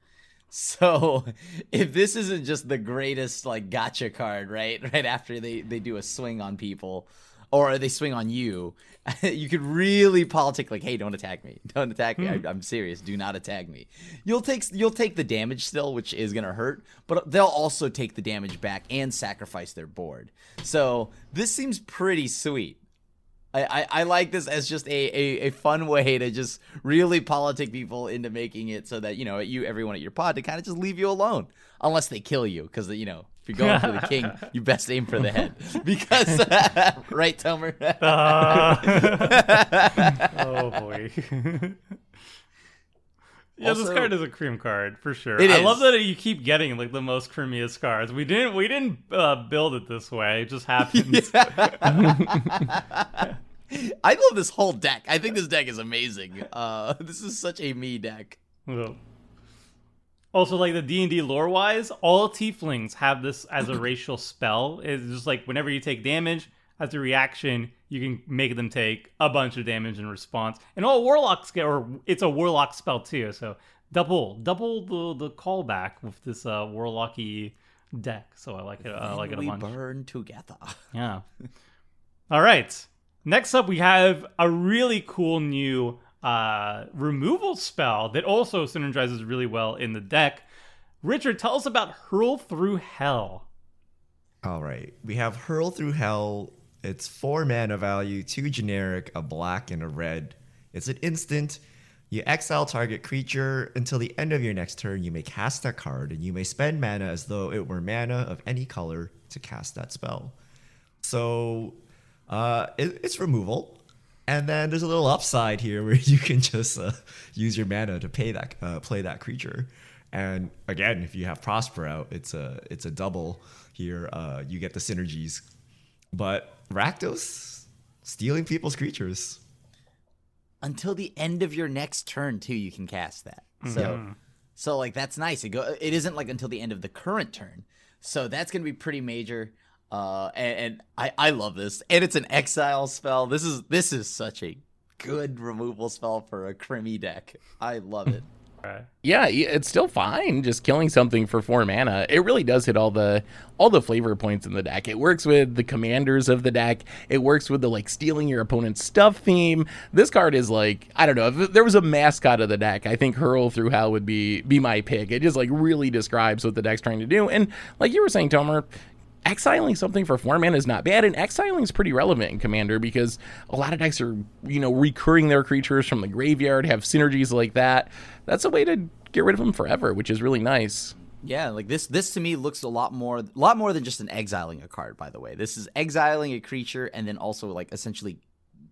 So if this isn't just the greatest like gotcha card, right? Right after they they do a swing on people or they swing on you, you could really politic like, hey, don't attack me, don't attack me. Hmm. I, I'm serious. Do not attack me. You'll take you'll take the damage still, which is gonna hurt, but they'll also take the damage back and sacrifice their board. So this seems pretty sweet. I, I, I like this as just a, a, a fun way to just really politic people into making it so that you know you everyone at your pod to kind of just leave you alone. Unless they kill you because you know if you're going for the king you best aim for the head. Because right Tomer? Uh. Oh boy. Yeah, this card is a cream card for sure. It I love that you keep getting like the most creamiest cards. We didn't we didn't uh, build it this way. It just happens. I love this whole deck I think this deck is amazing uh this is such a me deck Also, like the D and D lore wise, all tieflings have this as a racial spell. It's just like whenever you take damage, as a reaction, you can make them take a bunch of damage in response. And all warlocks get, or it's a warlock spell too. So double, double the the callback with this uh, warlocky deck. So I like it. I like it a we bunch. burn together Yeah. All right. Next up, we have a really cool new uh, removal spell that also synergizes really well in the deck. Richard, tell us about Hurl Through Hell. All right. We have Hurl Through Hell. It's four mana value, two generic, a black, and a red. It's an instant. You exile target creature until the end of your next turn. You may cast that card, and you may spend mana as though it were mana of any color to cast that spell. So uh, it, it's removal. And then there's a little upside here where you can just uh, use your mana to pay that uh, play that creature. And again, if you have Prosper out, it's a it's a double here. Uh, you get the synergies. But Rakdos? Stealing people's creatures. until the end of your next turn too you can cast that. So so like that's nice. It go it isn't like until the end of the current turn. So that's gonna be pretty major. Uh and, and i i love this. And it's an exile spell. This is this is such a good removal spell for a crimmy deck. I love it. All Yeah, it's still fine just killing something for four mana. It really does hit all the all the flavor points in the deck. It works with the commanders of the deck. It works with the like stealing your opponent's stuff theme. This card is like I don't know if there was a mascot of the deck. I think Hurl Through Hell would be be my pick. It just like really describes what the deck's trying to do. And like you were saying, Tomer, exiling something for four mana is not bad, and exiling is pretty relevant in Commander because a lot of decks are, you know, recurring their creatures from the graveyard, have synergies like that. That's a way to get rid of them forever, which is really nice. Yeah, like this this to me looks a lot more a lot more than just an exiling a card, by the way. This is exiling a creature and then also like essentially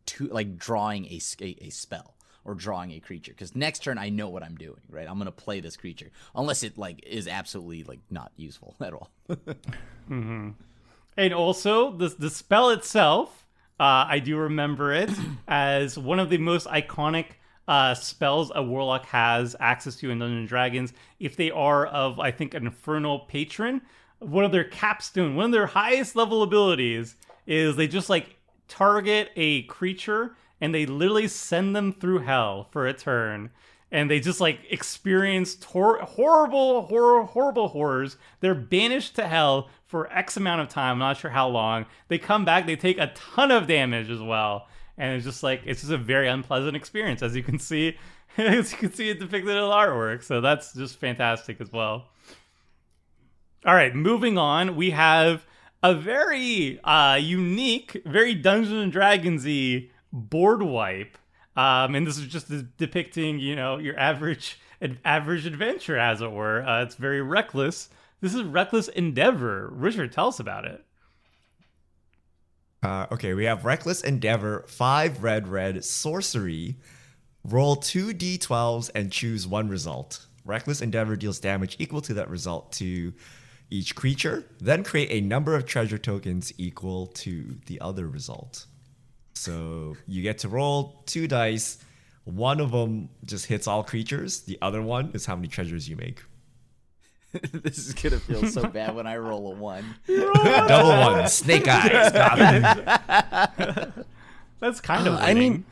to like drawing a a spell or drawing a creature cuz next turn I know what I'm doing, right? I'm going to play this creature unless it like is absolutely like not useful at all. And also, the the spell itself, uh, I do remember it as one of the most iconic uh, spells a warlock has access to in Dungeons and Dragons. If they are of, I think, an infernal patron, one of their capstone, one of their highest level abilities is they just like target a creature and they literally send them through hell for a turn and they just like experience tor- horrible horror horrible horrors. They're banished to hell for x amount of time i'm not sure how long. They come back they take a ton of damage as well and it's just like it's just a very unpleasant experience as you can see as you can see it depicted in the artwork so that's just fantastic as well. All right moving on we have a very uh, unique very dungeons and dragonsy board wipe um, and this is just depicting, you know, your average an average adventure, as it were. Uh, it's very reckless. This is reckless endeavor. Richard, tell us about it. Uh, okay, we have reckless endeavor, five red red sorcery. Roll two d12s and choose one result. Reckless endeavor deals damage equal to that result to each creature. Then create a number of treasure tokens equal to the other result. So you get to roll two dice. One of them just hits all creatures. The other one is how many treasures you make. this is gonna feel so bad when I roll a one. Double one, snake eyes. That's kind of. Uh, I mean,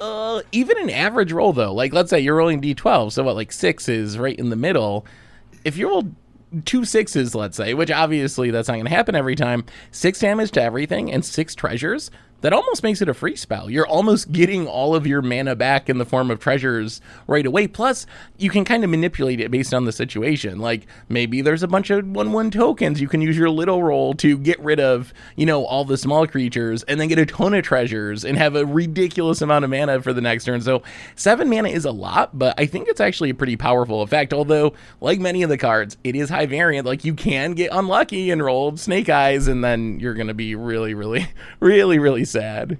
uh, even an average roll though, like let's say you're rolling d12, so what, like six is right in the middle. If you roll two sixes, let's say, which obviously that's not going to happen every time, six damage to everything and six treasures, that almost makes it a free spell. You're almost getting all of your mana back in the form of treasures right away. Plus, you can kind of manipulate it based on the situation. Like maybe there's a bunch of 1 1 tokens. You can use your little roll to get rid of, you know, all the small creatures and then get a ton of treasures and have a ridiculous amount of mana for the next turn. So, seven mana is a lot, but I think it's actually a pretty powerful effect. Although, like many of the cards, it is high variant. Like you can get unlucky and roll snake eyes, and then you're going to be really, really, really, really sad.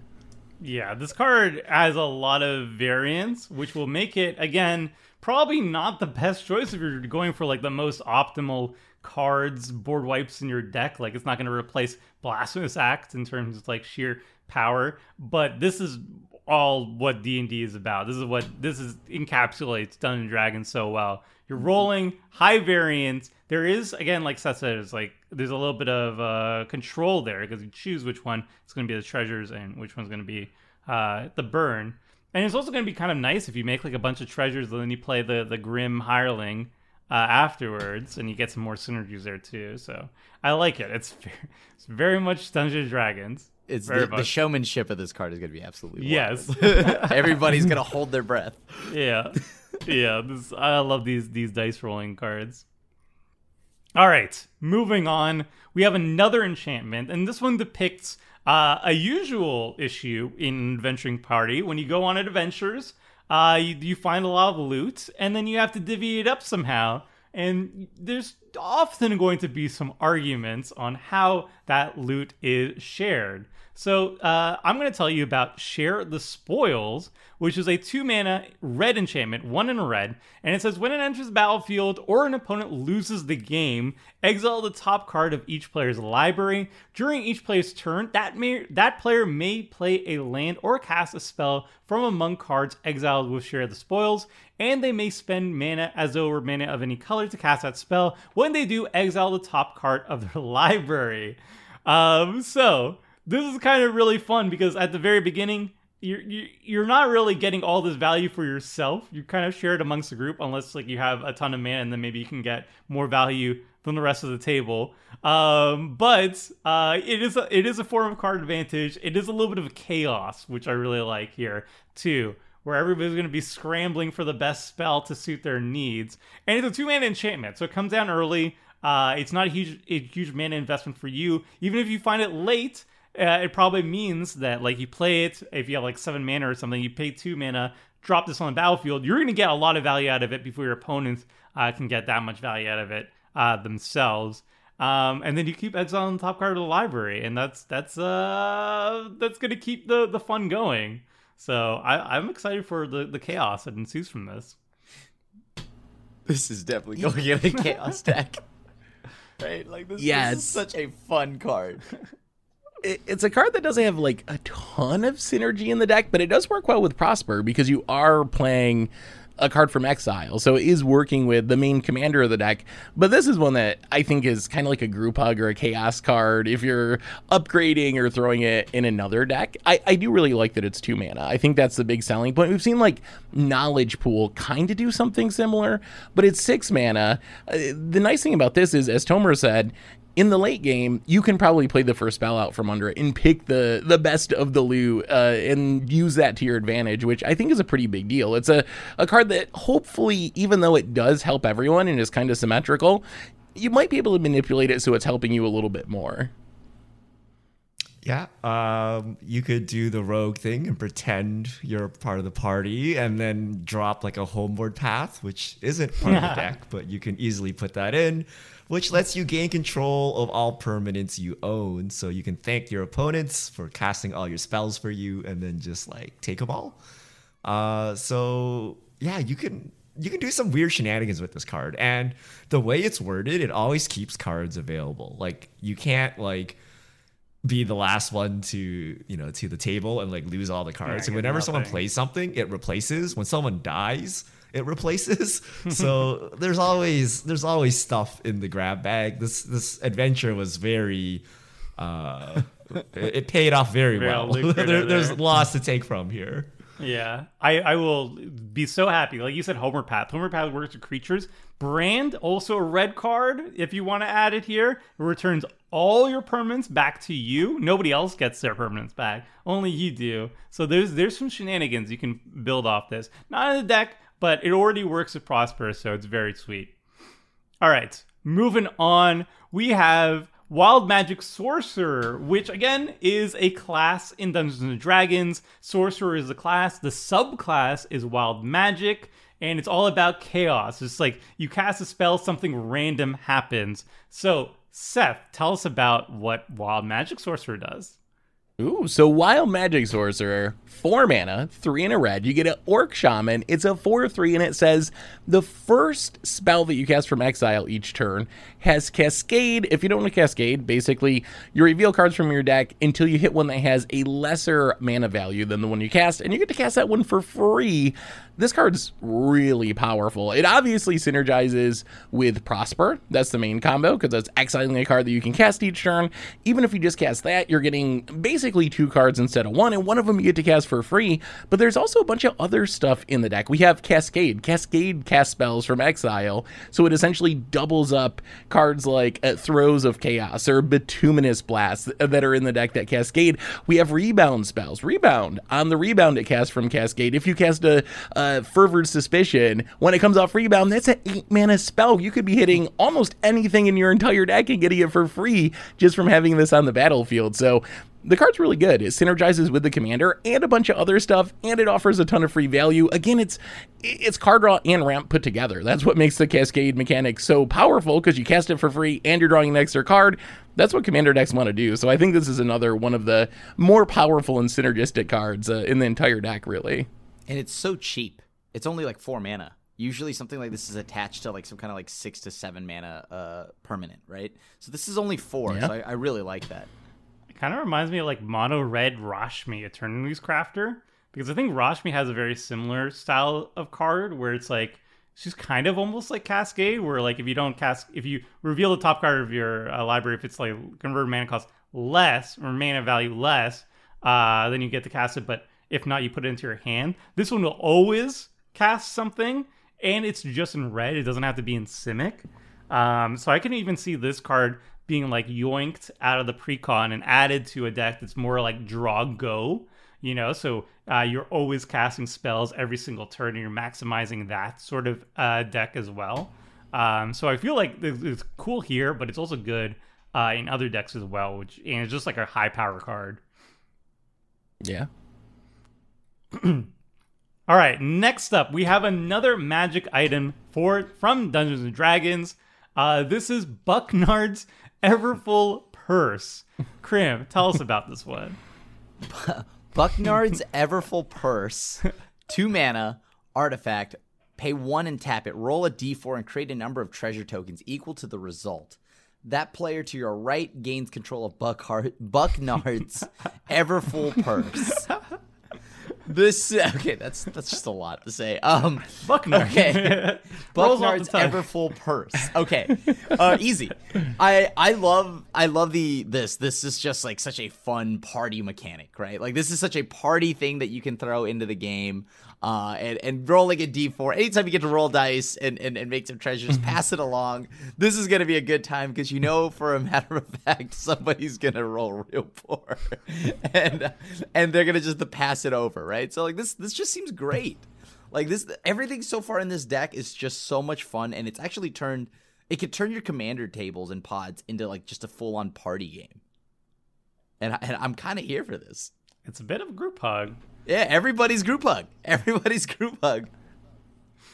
Yeah, this card has a lot of variants, which will make it again probably not the best choice if you're going for like the most optimal cards, board wipes in your deck. Like it's not going to replace Blasphemous Act in terms of like sheer power, but this is all what D&D is about. This is what this is encapsulates Dungeons and Dragons so well. You're mm-hmm. rolling high variance. There is again, like Seth said, it's like there's a little bit of uh, control there because you choose which one is going to be the treasures and which one's going to be uh, the burn. And it's also going to be kind of nice if you make like a bunch of treasures and then you play the the grim hireling uh, afterwards, and you get some more synergies there too. So I like it. It's very, it's very much Dungeons and Dragons. It's the, the, showmanship of this card is going to be absolutely yes. Everybody's going to hold their breath. Yeah, yeah. This I love these these dice rolling cards. All right, moving on. We have another enchantment, and this one depicts uh, a usual issue in Adventuring Party. When you go on adventures, uh, you, you find a lot of loot, and then you have to divvy it up somehow. And there's often going to be some arguments on how that loot is shared. So uh, I'm going to tell you about Share the Spoils, which is a two mana red enchantment, one in red, and it says when it enters the battlefield or an opponent loses the game, exile the top card of each player's library. During each player's turn, that may that player may play a land or cast a spell from among cards exiled with Share the Spoils, and they may spend mana as though it were mana of any color to cast that spell. When they do, exile the top card of their library. Um, so this is kind of really fun because at the very beginning, you're you're not really getting all this value for yourself. You kind of share it amongst the group, unless like you have a ton of mana, and then maybe you can get more value than the rest of the table. Um, but uh, it is a, it is a form of card advantage. It is a little bit of chaos, which I really like here too, where everybody's going to be scrambling for the best spell to suit their needs. And it's a two mana enchantment, so it comes down early. Uh, it's not a huge a huge mana investment for you, even if you find it late uh, it probably means that like you play it if you have like seven mana or something, you pay two mana, drop this on the battlefield, you're gonna get a lot of value out of it before your opponents uh, can get that much value out of it uh, themselves. Um, and then you keep exiling the top card of the library, and that's that's uh that's gonna keep the the fun going. So I, I'm excited for the the chaos that ensues from this. This is definitely going to in a chaos deck. right? Like this, yeah, this is such a fun card it's a card that doesn't have like a ton of synergy in the deck, but it does work well with Prosper because you are playing a card from exile, so it is working with the main commander of the deck. But this is one that I think is kind of like a group hug or a chaos card if you're upgrading or throwing it in another deck. I, I do really like that it's two mana. I think that's the big selling point. We've seen like Knowledge Pool kind of do something similar, but it's six mana. Uh, the nice thing about this is, as Tomer said, in the late game, you can probably play the first spell out from under it and pick the the best of the loot uh, and use that to your advantage, which I think is a pretty big deal. It's a, a card that hopefully, even though it does help everyone and is kind of symmetrical, you might be able to manipulate it so it's helping you a little bit more. Yeah, um, you could do the rogue thing and pretend you're part of the party, and then drop like a homeward path, which isn't part of the deck, but you can easily put that in, which lets you gain control of all permanents you own. So you can thank your opponents for casting all your spells for you, and then just like take them all. Uh, so yeah, you can you can do some weird shenanigans with this card, and the way it's worded, it always keeps cards available. Like you can't like be the last one to you know to the table and like lose all the cards. Yeah, and whenever someone plays something, it replaces. When someone dies, it replaces. so there's always there's always stuff in the grab bag. This this adventure was very. Uh, it it paid off very well. lucrative there, there's there. lots to take from here. Yeah, I, I will be so happy. Like you said, Homeward Path. Homeward Path works with creatures. Brand, also a red card. If you want to add it here, it returns all your permanents back to you. Nobody else gets their permanents back. Only you do. So there's there's some shenanigans you can build off this. Not in the deck, but it already works with Prosper, so it's very sweet. All right, moving on. We have Wild Magic Sorcerer, which again is a class in Dungeons and Dragons. Sorcerer is the class, the subclass is Wild Magic, and it's all about chaos. It's like you cast a spell, something random happens. So, Seth, tell us about what Wild Magic Sorcerer does. Ooh, so Wild Magic Sorcerer, four mana, three in a red. You get an Orc Shaman. It's a 4 3, and it says the first spell that you cast from exile each turn has Cascade. If you don't want to Cascade, basically, you reveal cards from your deck until you hit one that has a lesser mana value than the one you cast, and you get to cast that one for free. This card's really powerful. It obviously synergizes with Prosper. That's the main combo because that's exiling a card that you can cast each turn. Even if you just cast that, you're getting basically two cards instead of one, and one of them you get to cast for free. But there's also a bunch of other stuff in the deck. We have Cascade. Cascade cast spells from exile, so it essentially doubles up cards like uh, Throes of Chaos or Bituminous Blast that are in the deck that cascade. We have rebound spells. Rebound. On the rebound it casts from Cascade. If you cast a, a Fevered Suspicion, when it comes off rebound, that's an 8 mana spell. You could be hitting almost anything in your entire deck and getting it for free just from having this on the battlefield. So the card's really good. It synergizes with the commander and a bunch of other stuff, and it offers a ton of free value. Again, it's it's card draw and ramp put together. That's what makes the cascade mechanic so powerful because you cast it for free and you're drawing an extra card. That's what commander decks want to do. So I think this is another one of the more powerful and synergistic cards uh, in the entire deck, really. And it's so cheap. It's only like four mana. Usually something like this is attached to like some kind of like six to seven mana uh, permanent, right? So this is only four. Yeah. So I, I really like that. It kind of reminds me of like mono red Rashmi, Eternity's Crafter, because I think Rashmi has a very similar style of card where it's like she's kind of almost like Cascade, where like if you don't cast, if you reveal the top card of your uh, library, if it's like converted mana cost less or mana value less, uh, then you get to cast it. But if not, you put it into your hand. This one will always cast something, and it's just in red. It doesn't have to be in Simic. Um, so I can even see this card being like yoinked out of the precon and added to a deck that's more like draw go. You know, so uh, you're always casting spells every single turn, and you're maximizing that sort of uh, deck as well. Um, so I feel like it's cool here, but it's also good uh, in other decks as well. Which and it's just like a high power card. Yeah. All right, next up, we have another magic item for from Dungeons and Dragons. Uh, this is Bucknard's Everfull Purse. Krim, tell us about this one. Bucknard's Everfull Purse, two mana, artifact. Pay one and tap it. Roll a d4 and create a number of treasure tokens equal to the result. That player to your right gains control of Buckhart, Bucknard's Everfull Purse. This okay, that's that's just a lot to say. Um, Buckner. Okay. Bucknard's ever full purse. Okay, uh, easy. I I love I love the this this is just like such a fun party mechanic, right? Like this is such a party thing that you can throw into the game. Uh, and, and rolling a d4 anytime you get to roll dice and, and, and make some treasures pass it along this is going to be a good time because you know for a matter of fact somebody's going to roll real poor and and they're going to just pass it over right so like this this just seems great like this, everything so far in this deck is just so much fun, and it's actually turned. It could turn your commander tables and pods into like just a full on party game. And, I, and I'm kind of here for this. It's a bit of a group hug. Yeah, everybody's group hug. Everybody's group hug.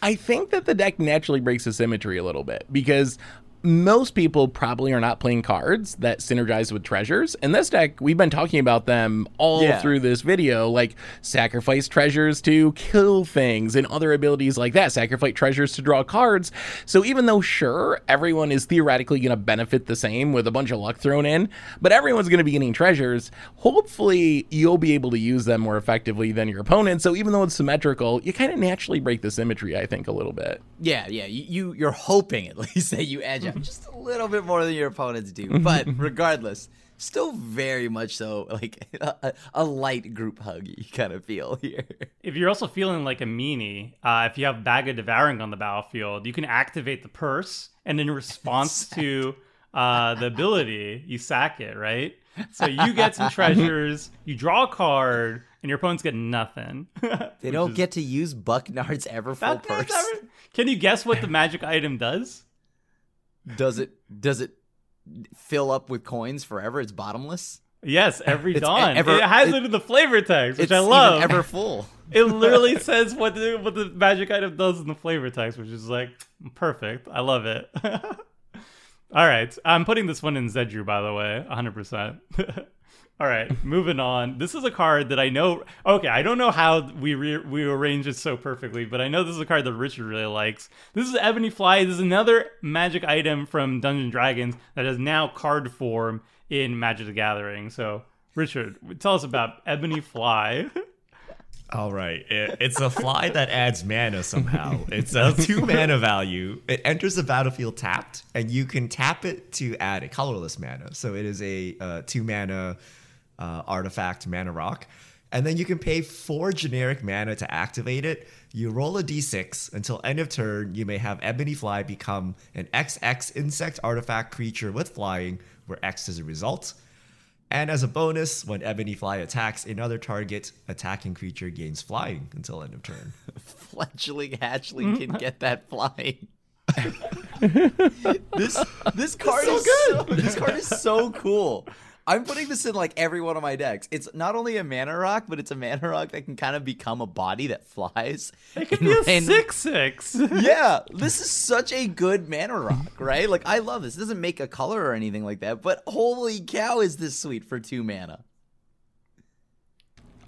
I think that the deck naturally breaks the symmetry a little bit because most people probably are not playing cards that synergize with treasures. In this deck, we've been talking about them all Yeah. through this video, like sacrifice treasures to kill things and other abilities like that, sacrifice treasures to draw cards. So even though sure, everyone is theoretically going to benefit the same with a bunch of luck thrown in, but everyone's going to be getting treasures, hopefully you'll be able to use them more effectively than your opponent. So even though it's symmetrical, you kind of naturally break the symmetry, I think, a little bit. Yeah, yeah. You, you you're hoping at least that you edge out just a little bit more than your opponents do, but regardless, still very much so like a, a light group hug. You kind of feel here. If you're also feeling like a meanie, uh, if you have Bag of Devouring on the battlefield, you can activate the purse, and in response to uh, the ability, you sack it, right? So you get some treasures, you draw a card, and your opponents get nothing. They don't get to use Bucknard's ever full purse. Can you guess what the magic item does? Does it does it fill up with coins forever? It's bottomless. Yes, every dawn. ever- it has it- it, in the flavor text, which I love. ever full. it literally says what the what the magic item does in the flavor text, which is like perfect. I love it. All right, I'm putting this one in Zedruu, by the way, 100. percent All right, moving on. This is a card that I know. Okay, I don't know how we re- we arrange it so perfectly, but I know this is a card that Richard really likes. This is Ebony Fly. This is another magic item from Dungeons and Dragons that is now card form in Magic the Gathering. So, Richard, tell us about Ebony Fly. All right. It, it's a fly that adds mana somehow. It's a two mana value. It enters the battlefield tapped, and you can tap it to add a colorless mana. So it is a uh, two mana uh, artifact mana rock. And then you can pay four generic mana to activate it. You roll a d6 until end of turn. You may have Ebony Fly become an XX insect artifact creature with flying, where X is a result. And as a bonus, when Ebony Fly attacks another target, attacking creature gains flying until end of turn. Fledgling hatchling can get that flying. this this card is so, good this card is so cool. I'm putting this in like every one of my decks. It's not only a mana rock, but it's a mana rock that can kind of become a body that flies. It could be a random- six six. Yeah, this is such a good mana rock, right? Like I love this. It doesn't make a color or anything like that, but holy cow, is this sweet for two mana?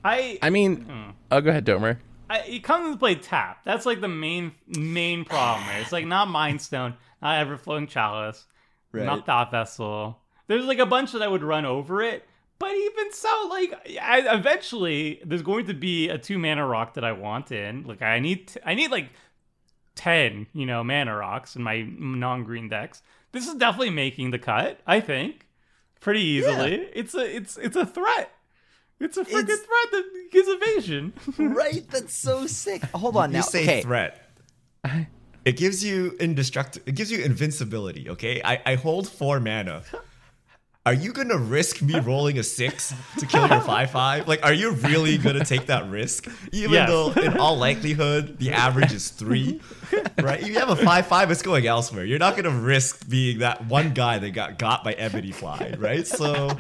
I, I mean, Hmm. oh, go ahead, Domer. I it comes into play tap. That's like the main main problem. Right? It's like not Mind Stone, not Everflowing Chalice, Right. not Thought Vessel. There's like a bunch that I would run over it. But even so, like I, eventually, there's going to be a two mana rock that I want in. Like I need, t- I need like ten, you know, mana rocks in my non-green decks. This is definitely making the cut. I think pretty easily. It's a, it's, it's a threat. It's a freaking threat that gives evasion. right? That's so sick. Hold on now. you say okay. threat. It gives you indestructible. It gives you invincibility. Okay, I, I hold four mana. Are you gonna risk me rolling a six to kill your five five? Like, are you really gonna take that risk? Even Yes. though, in all likelihood, the average is three, right? If you have a five five, it's going elsewhere. You're not gonna risk being that one guy that got got by Ebony Fly, right? So,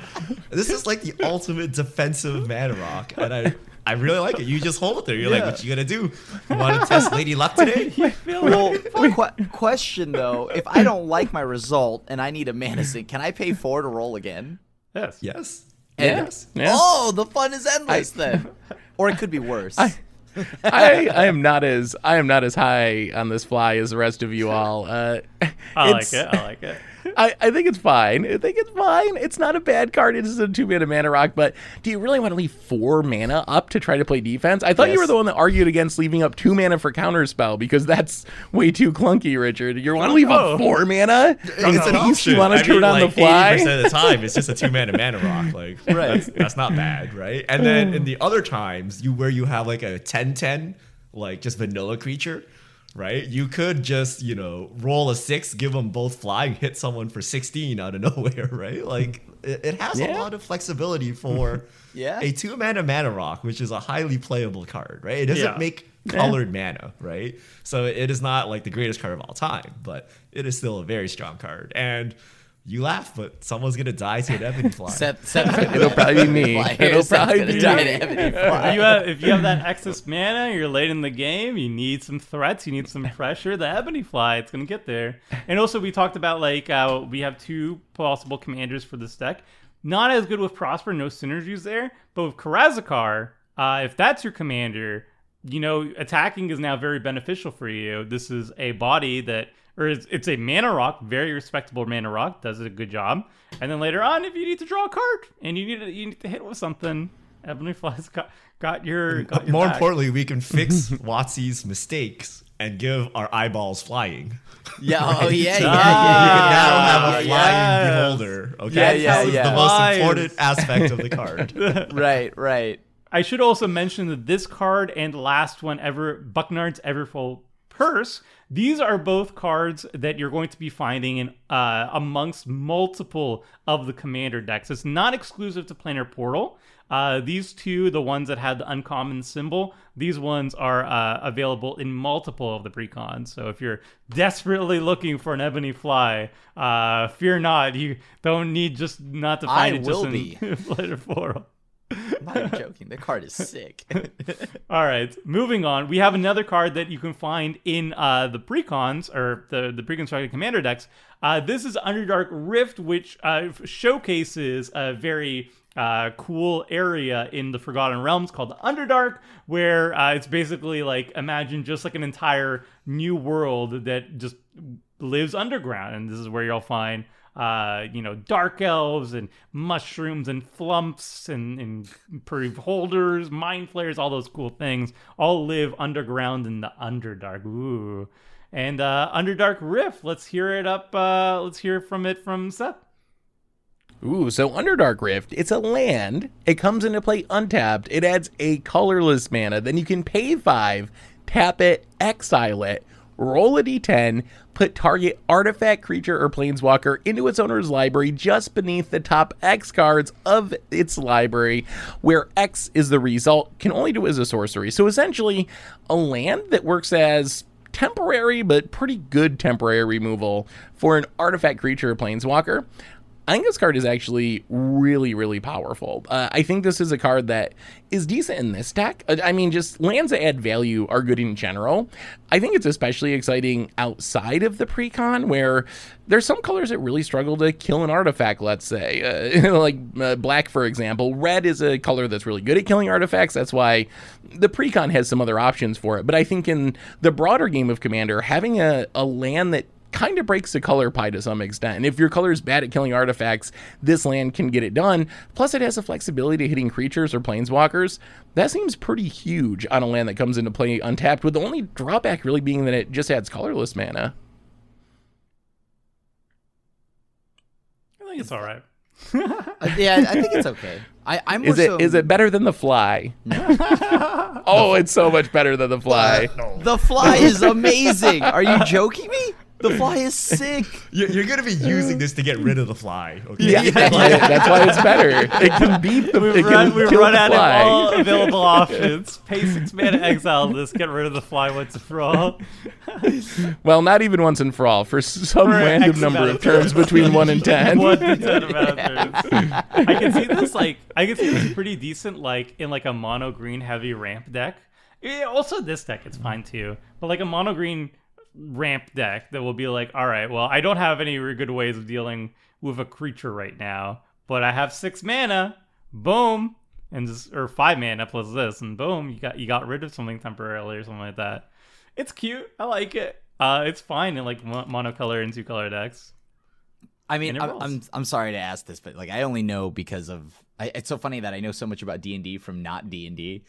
this is like the ultimate defensive man rock, and I. I really like it. You just hold it there. You're like, what you gonna do? You want to test Lady Luck today? Well, que- question though: If I don't like my result and I need a mana sink, can I pay four to roll again? yes. Yes. Yeah. Yes. Yeah. Oh, the fun is endless then. Or it could be worse. I, I am not as I am not as high on this fly as the rest of you all. Uh, I like it. I like it. I, I think it's fine. I think it's fine. It's not a bad card. It is a two mana mana rock, but do you really want to leave four mana up to try to play defense? I thought you were the one that argued against leaving up two mana for counterspell because that's way too clunky, Richard. You want to leave no. up oh. four mana? It's In an option. You want I to turn mean, on like, the fly? 80% of the time, it's just a two mana mana rock. Like, Right. that's, that's not bad, right? And then in the other times, you where you have like a 10 10, like just vanilla creature, right? You could just, you know, roll a six, give them both fly, and hit someone for 16 out of nowhere, right? Like, it, it has Yeah. a lot of flexibility for Yeah. a two mana mana rock, which is a highly playable card, right? It doesn't Yeah. make colored mana, right? So it is not like the greatest card of all time, but it is still a very strong card. And you laugh, but someone's gonna die to an ebony fly. Seth, Seth, It'll probably be me. It'll probably be die to Ebony If Fly. you have if you have that excess mana, you're late in the game. You need some threats. You need some pressure. The ebony fly, it's gonna get there. And also, we talked about like uh, we have two possible commanders for this deck. Not as good with Prosper, no synergies there. But with Karazikar, uh, if that's your commander, you know attacking is now very beneficial for you. This is a body that. Or it's, it's a mana rock, very respectable mana rock, does a good job. And then later on, if you need to draw a card and you need to, you need to hit with something, Ebony Fly's got got your. Got your More back. importantly, we can fix Watsy's mistakes and give our eyeballs flying. yeah, oh yeah, yeah, yeah, Ah, You can now have a yes. flying beholder. Okay, Yeah, yeah, this yeah. the most Flies. important aspect of the card. Right, right. I should also mention that this card and the last one ever, Bucknard's Everfull Purse, these are both cards that you're going to be finding in uh, amongst multiple of the commander decks. It's not exclusive to Planar Portal. Uh, these two, the ones that had the uncommon symbol, these ones are uh, available in multiple of the precons. So if you're desperately looking for an ebony fly, uh, fear not. You don't need just not to I find it will just be. in Planar Portal. I'm not even joking. The card is sick. All right, moving on. We have another card that you can find in uh, the precons or the the pre-constructed commander decks. Uh, this is Underdark Rift, which uh, showcases a very uh, cool area in the Forgotten Realms called the Underdark, where uh, it's basically like imagine just like an entire new world that just lives underground, and this is where you'll find uh, you know, dark elves and mushrooms and flumps and, and holders, mind flayers, all those cool things all live underground in the Underdark. Ooh. And uh, Underdark Rift, let's hear it up. Uh, let's hear from it from Seth. Ooh, so Underdark Rift, it's a land. It comes into play untapped. It adds a colorless mana. Then you can pay five, tap it, exile it, roll a d10, put target artifact, creature, or planeswalker into its owner's library just beneath the top X cards of its library, where X is the result, can only do as a sorcery. So essentially, a land that works as temporary but pretty good temporary removal for an artifact creature or planeswalker. I think this card is actually really, really powerful. Uh, I think this is a card that is decent in this deck. Uh, I mean, just lands that add value are good in general. I think it's especially exciting outside of the precon, where there's some colors that really struggle to kill an artifact, let's say. Uh, like uh, black, for example. Red is a color that's really good at killing artifacts. That's why the precon has some other options for it. But I think in the broader game of Commander, having a, a land that kind of breaks the color pie to some extent. And if your color is bad at killing artifacts, this land can get it done. Plus, it has the flexibility to hitting creatures or planeswalkers. That seems pretty huge on a land that comes into play untapped, with the only drawback really being that it just adds colorless mana. I think it's all right. Uh, yeah, I think it's okay. I, I'm Is it so, is it better than the fly? oh, it's so much better than the fly. The fly is amazing. Are you joking me? The fly is sick. You're, you're gonna be using this to get rid of the fly. Okay? Yeah, that's why it's better. It can beat the. We've it can run, we've kill run the out fly. of all available options. Pay six mana, exile this, get rid of the fly once and for all. Well, not even once and for all. For some For random X number of of turns between one and ten. One to ten amount of turns. I can see this like I can see this pretty decent like in like a mono green heavy ramp deck. Yeah, also this deck it's fine too, but like a mono green ramp deck that will be like, all right, well I don't have any good ways of dealing with a creature right now, but I have six mana. Boom. And just, or five mana plus this, and boom, you got you got rid of something temporarily or something like that. It's cute. I like it. Uh, it's fine in like mo- monocolor and two color decks. I mean, I'm. I'm I'm sorry to ask this, but like I only know because of. I, it's so funny that I know so much about D and D from not D and D.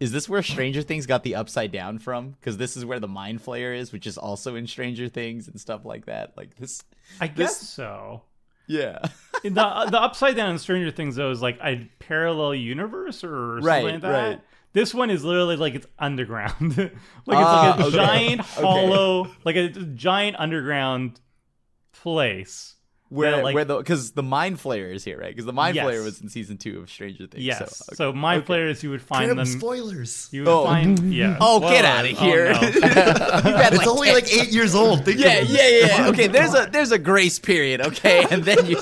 Is this where Stranger Things got the upside down from? Because this is where the Mind Flayer is, which is also in Stranger Things and stuff like that. Like this, I guess This- so. yeah, the the upside down in Stranger Things though is like a parallel universe or something Right, like that. right. This one is literally like it's underground, like it's Ah, like a okay. giant Okay. hollow, like a giant underground place. Where that, like- where the because the Mind Flayer is here, right? Because the Mind Yes. Flayer was in season two of Stranger Things. Yes. So, So, mind okay. players, you would find them. spoilers. You would Oh. find yeah. Oh, get out of Oh, here! no. You've had, It's like, only 10 like eight years old. Think Yeah, of yeah, yeah, yeah. Okay, there's a there's a grace period, okay, and then you.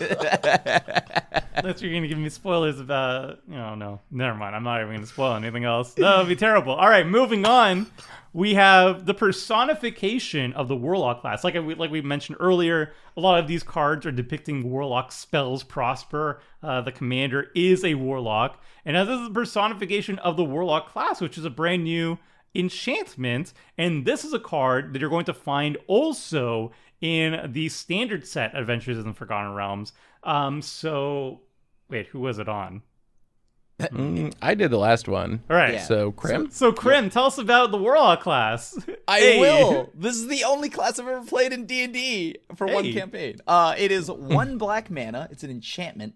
Unless you're gonna give me spoilers about, you know, no, never mind. I'm not even gonna spoil anything else. That would be terrible. All right, moving on. We have the personification of the Warlock class. Like I, like we mentioned earlier, a lot of these cards are depicting Warlock spells prosper. Uh, the commander is a Warlock, and this is the personification of the Warlock class, which is a brand new enchantment. And this is a card that you're going to find also in the standard set Adventures in the Forgotten Realms. Um, so wait, who was it on? Mm, I did the last one. All right. Yeah. So Krim. So, Krim, tell us about the Warlock class. I Hey. will. This is the only class I've ever played in D and D for one campaign. Uh, it is one black mana. It's an enchantment.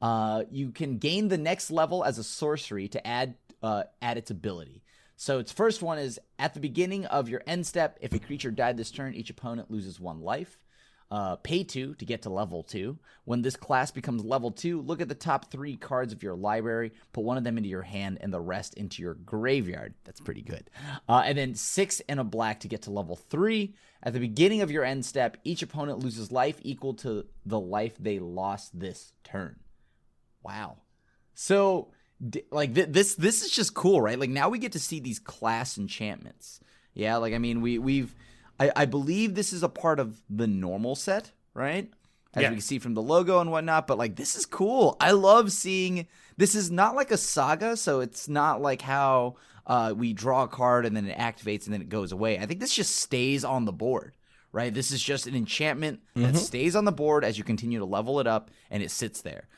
Uh, you can gain the next level as a sorcery to add uh, add its ability. So its first one is at the beginning of your end step. If a creature died this turn, each opponent loses one life. Uh, pay two to get to level two. When this class becomes level two, look at the top three cards of your library, put one of them into your hand, and the rest into your graveyard. That's pretty good. Uh, and then six and a black to get to level three. At the beginning of your end step, each opponent loses life equal to the life they lost this turn. Wow. So, like th- this, this is just cool, right? Like now we get to see these class enchantments. Yeah, like I mean, we we've, I, I believe this is a part of the normal set, right? As Yeah. we can see from the logo and whatnot. But like, this is cool. I love seeing. This is not like a saga, so it's not like how uh, we draw a card and then it activates and then it goes away. I think this just stays on the board. Right, this is just an enchantment that stays on the board as you continue to level it up, and it sits there.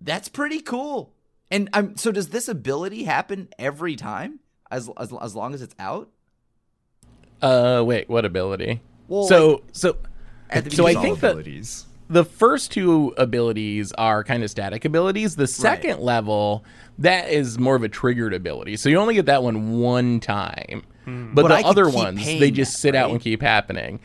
That's pretty cool. And um, so does this ability happen every time as as, as long as it's out? Uh, wait, what ability? Well, so so At so I think that the first two abilities are kind of static abilities. The second level, that is more of a triggered ability. So you only get that one one time. But, Hmm. But the I other ones, they just that, sit out right? and keep happening.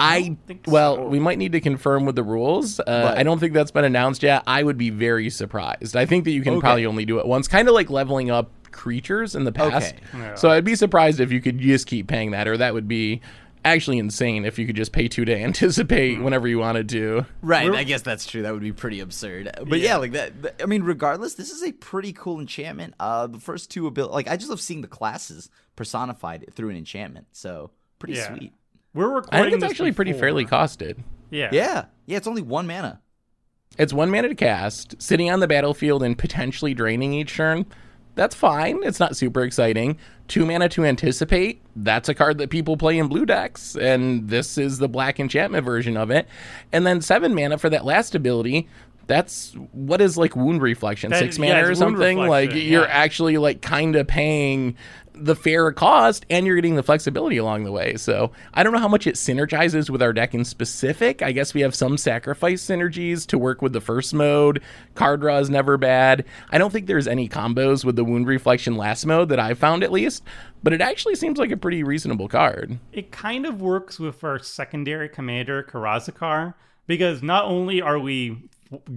I, think well, so. we might need to confirm with the rules. Uh, I don't think that's been announced yet. I would be very surprised. I think that you can Okay. probably only do it once, kind of like leveling up creatures in the past. Okay. Yeah. So I'd be surprised if you could just keep paying that, or that would be actually insane if you could just pay two to anticipate Hmm. whenever you wanted to. right. I guess that's true. That would be pretty absurd. But yeah, like that. th- I mean, regardless, this is a pretty cool enchantment. Uh, the first two ability, like I just love seeing the classes personified through an enchantment. So pretty Yeah. sweet. We're recording. I recording. think it's this actually pretty fairly costed. Yeah. Yeah, yeah. It's only one mana. It's one mana to cast, sitting on the battlefield and potentially draining each turn. That's fine. It's not super exciting. Two mana to anticipate. That's a card that people play in blue decks, and this is the black enchantment version of it. And then seven mana for that last ability. That's what is like wound reflection, That- six yeah, mana or something. Like you're actually like kind of paying the fair cost and you're getting the flexibility along the way. So I don't know how much it synergizes with our deck in specific. I guess we have some sacrifice synergies to work with the first mode. Card draw is never bad. I don't think there's any combos with the wound reflection last mode that I've found at least, but it actually seems like a pretty reasonable card. It kind of works with our secondary commander, Karazikar, because not only are we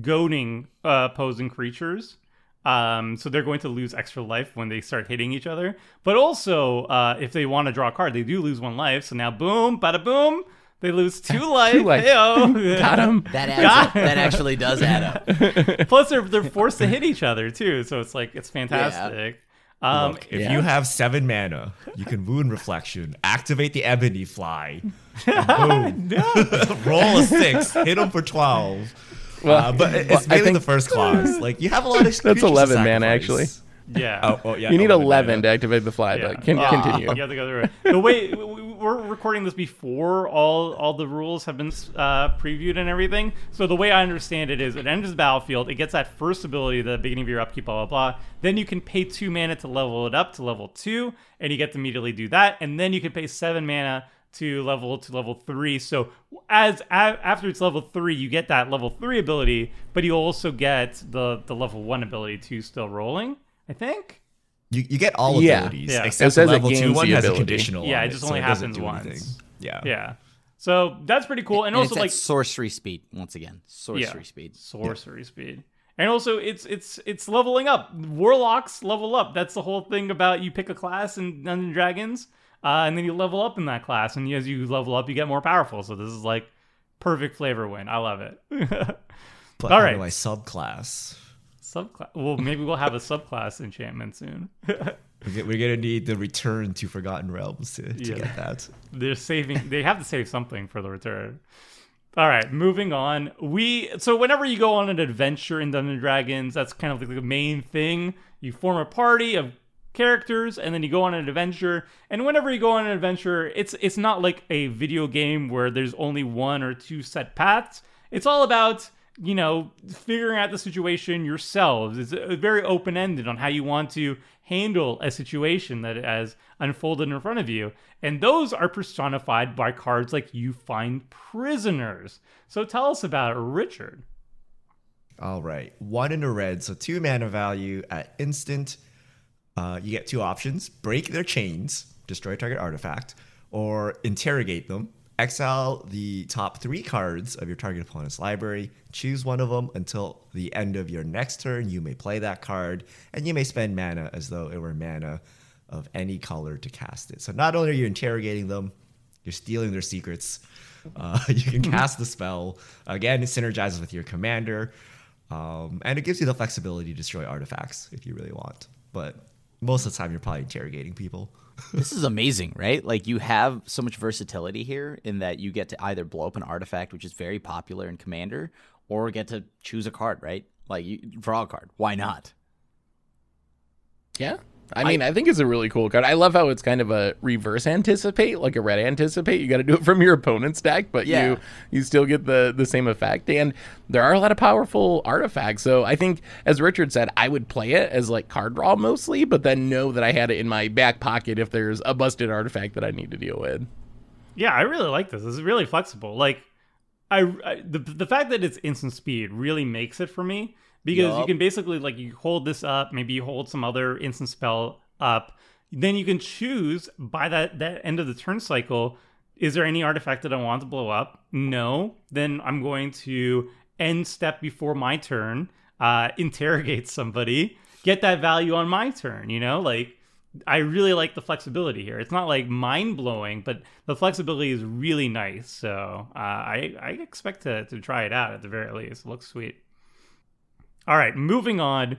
goading uh, opposing creatures, um, so they're going to lose extra life when they start hitting each other, but also uh, if they want to draw a card, they do lose one life. So now, boom, bada boom, they lose two life. life. Heyo. Got him. That adds Got up. that actually does add up. Plus, they're they're forced to hit each other too, so it's like it's fantastic. Um, Look, if yeah. you have seven mana, you can wound reflection, activate the ebony fly, and boom, roll a six, hit them for twelve. Well, uh, but it- well, it's I mainly think- the first clause. Like you have a lot of That's creatures to 11 mana, sacrifice. actually. Yeah. Oh, oh yeah. you need 11 11 to activate the fly, Yeah. but can Ah, continue. You have to go through it. The way w- w- we're recording this before all all the rules have been uh, previewed and everything. So the way I understand it is, it enters the battlefield. It gets that first ability at the beginning of your upkeep, blah blah blah. Then you can pay two mana to level it up to level two, and you get to immediately do that. And then you can pay seven mana to level to level three. So as a, after it's level three, you get that level three ability, but you also get the the level one ability too, still rolling. I think. You, you get all Yeah. abilities Yeah. It except says the it level two one the has a conditional. Yeah, on it just so only doesn't happens once. anything. Yeah. Yeah. So that's pretty cool. And, And also it's like at sorcery speed once again. Sorcery yeah, speed. Sorcery speed. And also it's it's it's leveling up. Warlocks level up. That's the whole thing about you pick a class in Dungeons and Dragons, uh, and then you level up in that class, and as you level up, you get more powerful. So this is like perfect flavor win. I love it. But All how do I subclass? subclass. Well, maybe we'll have a subclass enchantment soon. We're gonna need the return to Forgotten Realms to, to Yeah. get that. they're saving they have to save something for the return all right moving on we so whenever you go on an adventure in dungeons and dragons that's kind of like the main thing you form a party of characters and then you go on an adventure. And whenever you go on an adventure it's it's not like a video game where there's only one or two set paths. It's all about you know figuring out the situation yourselves. It's uh, very open-ended on how you want to handle a situation that has unfolded in front of you. And those are personified by cards like you find prisoners. So tell us about it richard. All right, one in a red, so two mana value at instant. Uh, you get two options: break their chains, destroy target artifact, or interrogate them. Exile the top three cards of your target opponent's library. Choose one of them until the end of your next turn. You may play that card, and you may spend mana as though it were mana of any color to cast it. So not only are you interrogating them, you're stealing their secrets. Uh, you can cast the spell. Again, it synergizes with your commander. Um, and it gives you the flexibility to destroy artifacts if you really want. But most of the time, you're probably interrogating people. this is amazing, right? Like you have so much versatility here in that you get to either blow up an artifact, which is very popular in Commander, or get to choose a card, right? Like you draw a card. Why not? Yeah. I mean, I, think it's a really cool card. I love how it's kind of a reverse anticipate, like a red anticipate. You got to do it from your opponent's deck, but Yeah. you you still get the the same effect. And there are a lot of powerful artifacts. So I think, as Richard said, I would play it as like card draw mostly, but then know that I had it in my back pocket if there's a busted artifact that I need to deal with. Yeah, I really like this. This is really flexible. Like, I, I the the fact that it's instant speed really makes it for me because you can basically like you hold this up, maybe you hold some other instant spell up, then you can choose by that that end of the turn cycle. Is there any artifact that I want to blow up? No. Then I'm going to end step before my turn, uh, interrogate somebody, get that value on my turn. You know, like I really like the flexibility here. It's not like mind blowing, but the flexibility is really nice. So uh, I I expect to to try it out at the very least. It looks sweet. All right, moving on.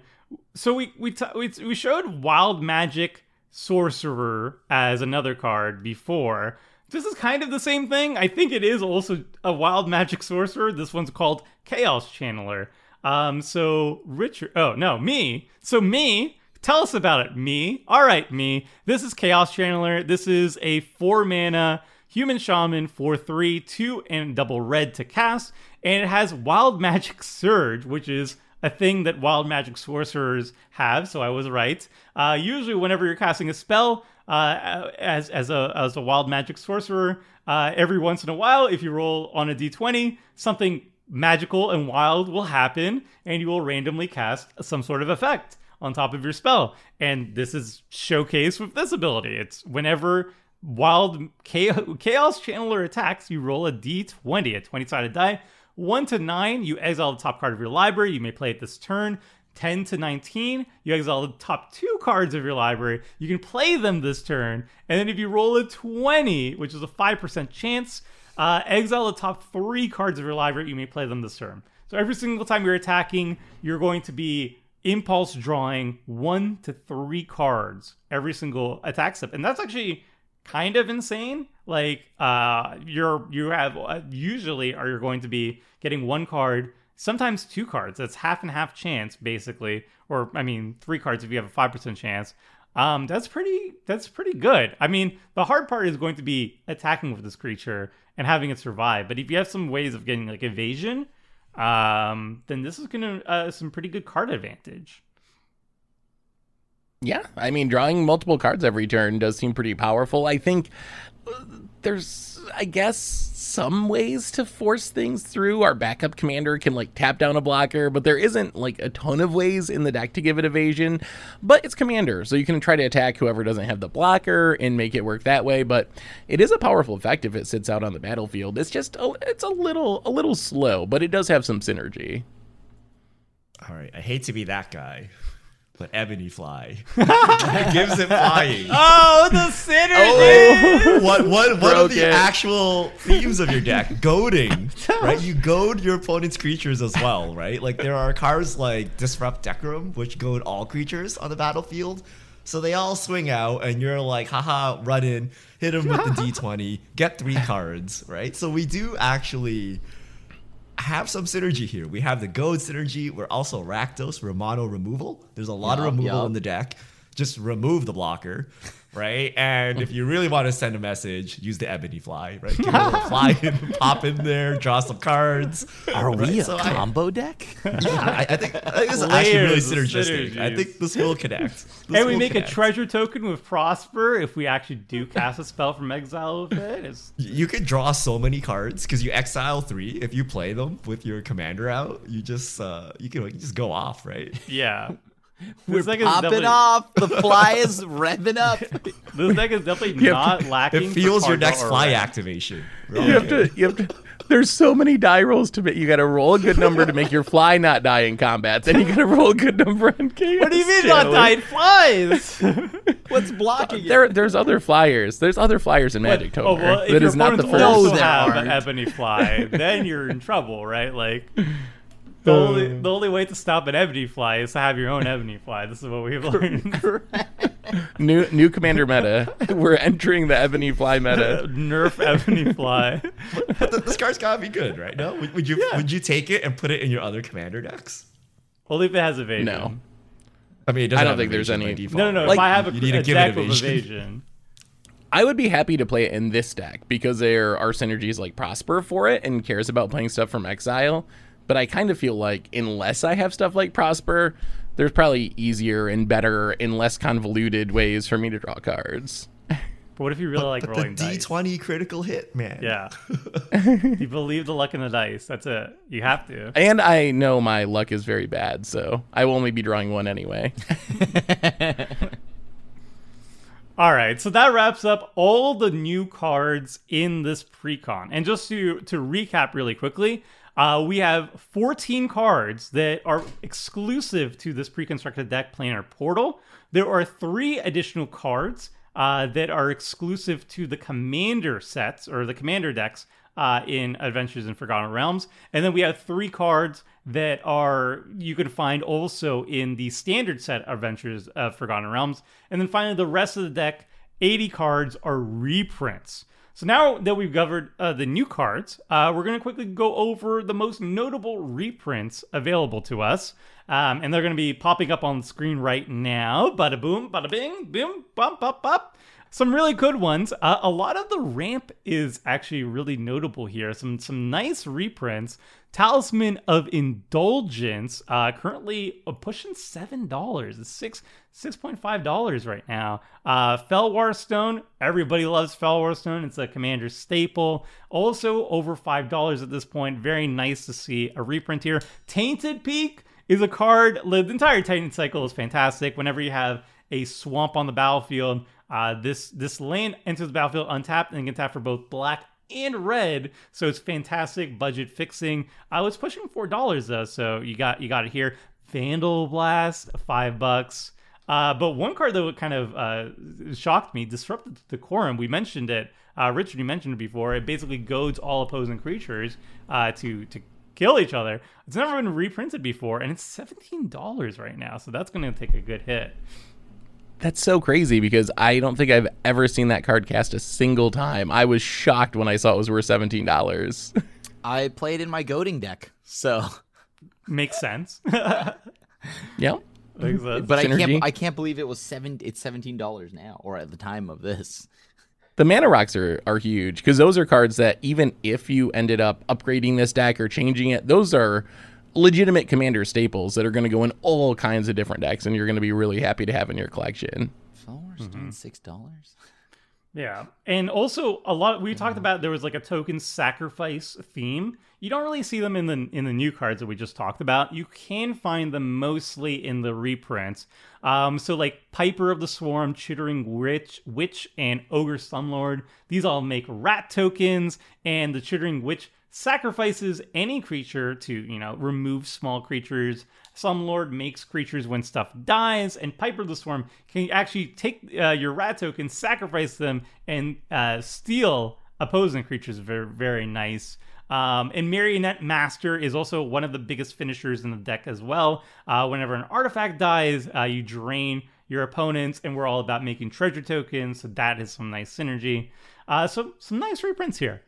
So we we t- we, we showed Wild Magic Sorcerer as another card before. This is kind of the same thing. I think it is also a Wild Magic Sorcerer. This one's called Chaos Channeler. Um, so Richard, oh no, me. So me, tell us about it. Me, all right, me. This is Chaos Channeler. This is a four mana human shaman for three, two, and double red to cast, and it has Wild Magic Surge, which is a thing that wild magic sorcerers have. So I was right. Uh, usually, whenever you're casting a spell uh, as as a as a wild magic sorcerer, uh, every once in a while, if you roll on a d20, something magical and wild will happen, and you will randomly cast some sort of effect on top of your spell. And this is showcased with this ability. It's whenever wild chaos, chaos channeler attacks, you roll a d20, a 20 sided die. 1 to 9, you exile the top card of your library. You may play it this turn. 10 to 19, you exile the top two cards of your library. You can play them this turn. And then if you roll a 20, which is a 5% chance, uh, exile the top three cards of your library. You may play them this turn. So every single time you're attacking, you're going to be impulse drawing one to three cards every single attack step. And that's actually kind of insane. Like uh you're you have uh, usually are you're going to be getting one card sometimes two cards. That's half and half chance, basically, or I mean, three cards if you have a five percent chance. Um, that's pretty. That's pretty good. I mean, the hard part is going to be attacking with this creature and having it survive. But if you have some ways of getting like evasion, um, then this is gonna uh, some pretty good card advantage. Yeah, I mean, drawing multiple cards every turn does seem pretty powerful. I think uh, there's, I guess, some ways to force things through. Our backup commander can like tap down a blocker, but there isn't like a ton of ways in the deck to give it evasion. But it's commander, so you can try to attack whoever doesn't have the blocker and make it work that way. But it is a powerful effect if it sits out on the battlefield. It's just, oh, it's a little, a little slow, but it does have some synergy. All right, I hate to be that guy, but Ebony Fly gives it flying. Oh, the synergy! Oh. what what what are the it. actual themes of your deck? Goading, right? You goad your opponent's creatures as well, right? Like there are cards like Disrupt Decorum, which goad all creatures on the battlefield. So they all swing out, and you're like, haha, run in, hit them with the d20, get three cards, right? So we do actually have some synergy here. We have the goad synergy. We're also Rakdos, we're mono removal. There's a lot of removal yup. in the deck. Just remove the blocker, right? And if you really want to send a message, use the ebony fly, right? Give it a little fly in, pop in there, draw some cards. Are we a So I- combo deck? yeah, I, I think, I think this is actually really Layers of synergistic. I think this will connect. This and we make connect. a treasure token with Prosper if we actually do cast a spell from exile with it. It's, You could draw so many cards because you exile three. If you play them with your commander out, you just uh, you can like, just go off, right? yeah. We're This deck is popping definitely- off. The fly is revving up. This deck is definitely You have not lacking. It for feels your next fly red. activation. You have to. You have to. There's so many die rolls to make. You got to roll a good number to make your fly not die in combat. Then you got to roll a good number on chaos. What do you mean not Channeler. died flies? What's blocking it? There, there's other flyers. There's other flyers in Magic Toker. oh well, if that your not the first. also No, there have ebony fly, then you're in trouble, right? Like the uh. only the only way to stop an ebony fly is to have your own ebony fly. This is what we've learned. new new commander meta. We're entering the ebony fly meta. Nerf ebony fly. But th- this card's gotta be good, right? No, would, would you would you take it and put it in your other commander decks? Only if it has evasion. No. I mean, it doesn't I don't think there's any- default, No, no, no. Like, if I have a, you need to a give it deck with evasion. evasion. I would be happy to play it in this deck because there are synergies like Prosper for it and cares about playing stuff from exile. But I kind of feel like unless I have stuff like Prosper, there's probably easier and better and less convoluted ways for me to draw cards. But what if you really like But the rolling D dice? twenty critical hit, man. Yeah. you believe the luck in the dice. That's it. You have to. And I know my luck is very bad, so I will only be drawing one anyway. All right, so that wraps up all the new cards in this precon. And just to to recap really quickly, uh, we have 14 cards that are exclusive to this pre-constructed deck planar portal. There are three additional cards uh, that are exclusive to the commander sets or the commander decks uh, in Adventures in Forgotten Realms. And then we have three cards that are you can find also in the standard set Adventures of Forgotten Realms. And then finally, the rest of the deck, 80 cards, are reprints. So now that we've covered uh, the new cards, uh, we're going to quickly go over the most notable reprints available to us. Um, and they're going to be popping up on the screen right now. Bada boom, bada bing, boom, bump, bump, bump some really good ones. Uh, a lot of the ramp is actually really notable here. Some some nice reprints. Talisman of Indulgence, uh, currently pushing seven dollars. It's six six point five dollars right now. Uh, Fellwar Stone, everybody loves Fellwar Stone. It's a commander staple. Also over five dollars at this point. Very nice to see a reprint here. Tainted Peak is a card. The entire Tainted cycle is fantastic. Whenever you have a swamp on the battlefield, uh, this this land enters the battlefield untapped and can tap for both black and red. So it's fantastic budget fixing. I was pushing four dollars though, so you got you got it here. Vandal Blast, five bucks. Uh, but one card that kind of uh, shocked me, Disrupted the Decorum. We mentioned it. Uh, Richard, you mentioned it before. It basically goads all opposing creatures uh, to to kill each other. It's never been reprinted before, and it's seventeen dollars right now. So that's going to take a good hit. That's so crazy because I don't think I've ever seen that card cast a single time. I was shocked when I saw it was worth seventeen dollars. I played in my goading deck, so Makes sense. Yeah. Makes mhm. sense. But I can't I can't believe it was seven it's seventeen dollars now, or at the time of this. The mana rocks are, are huge because those are cards that even if you ended up upgrading this deck or changing it, those are legitimate commander staples that are going to go in all kinds of different decks and you're going to be really happy to have in your collection. Flowers six dollars. Yeah. And also a lot we talked about there was like a token sacrifice theme. You don't really see them in the in the new cards that we just talked about. You can find them mostly in the reprints. Um, so like Piper of the Swarm, Chittering Witch, Witch, and Ogre Slumlord. These all make rat tokens, and the Chittering Witch sacrifices any creature to, you know, remove small creatures. Slumlord makes creatures when stuff dies, and Piper the Swarm can actually take uh, your rat token, sacrifice them, and uh, steal opposing creatures. Very, very nice. Um, and Marionette Master is also one of the biggest finishers in the deck as well. Uh, whenever an artifact dies, uh, you drain your opponents, and we're all about making treasure tokens, so that is some nice synergy. Uh, so some nice reprints here.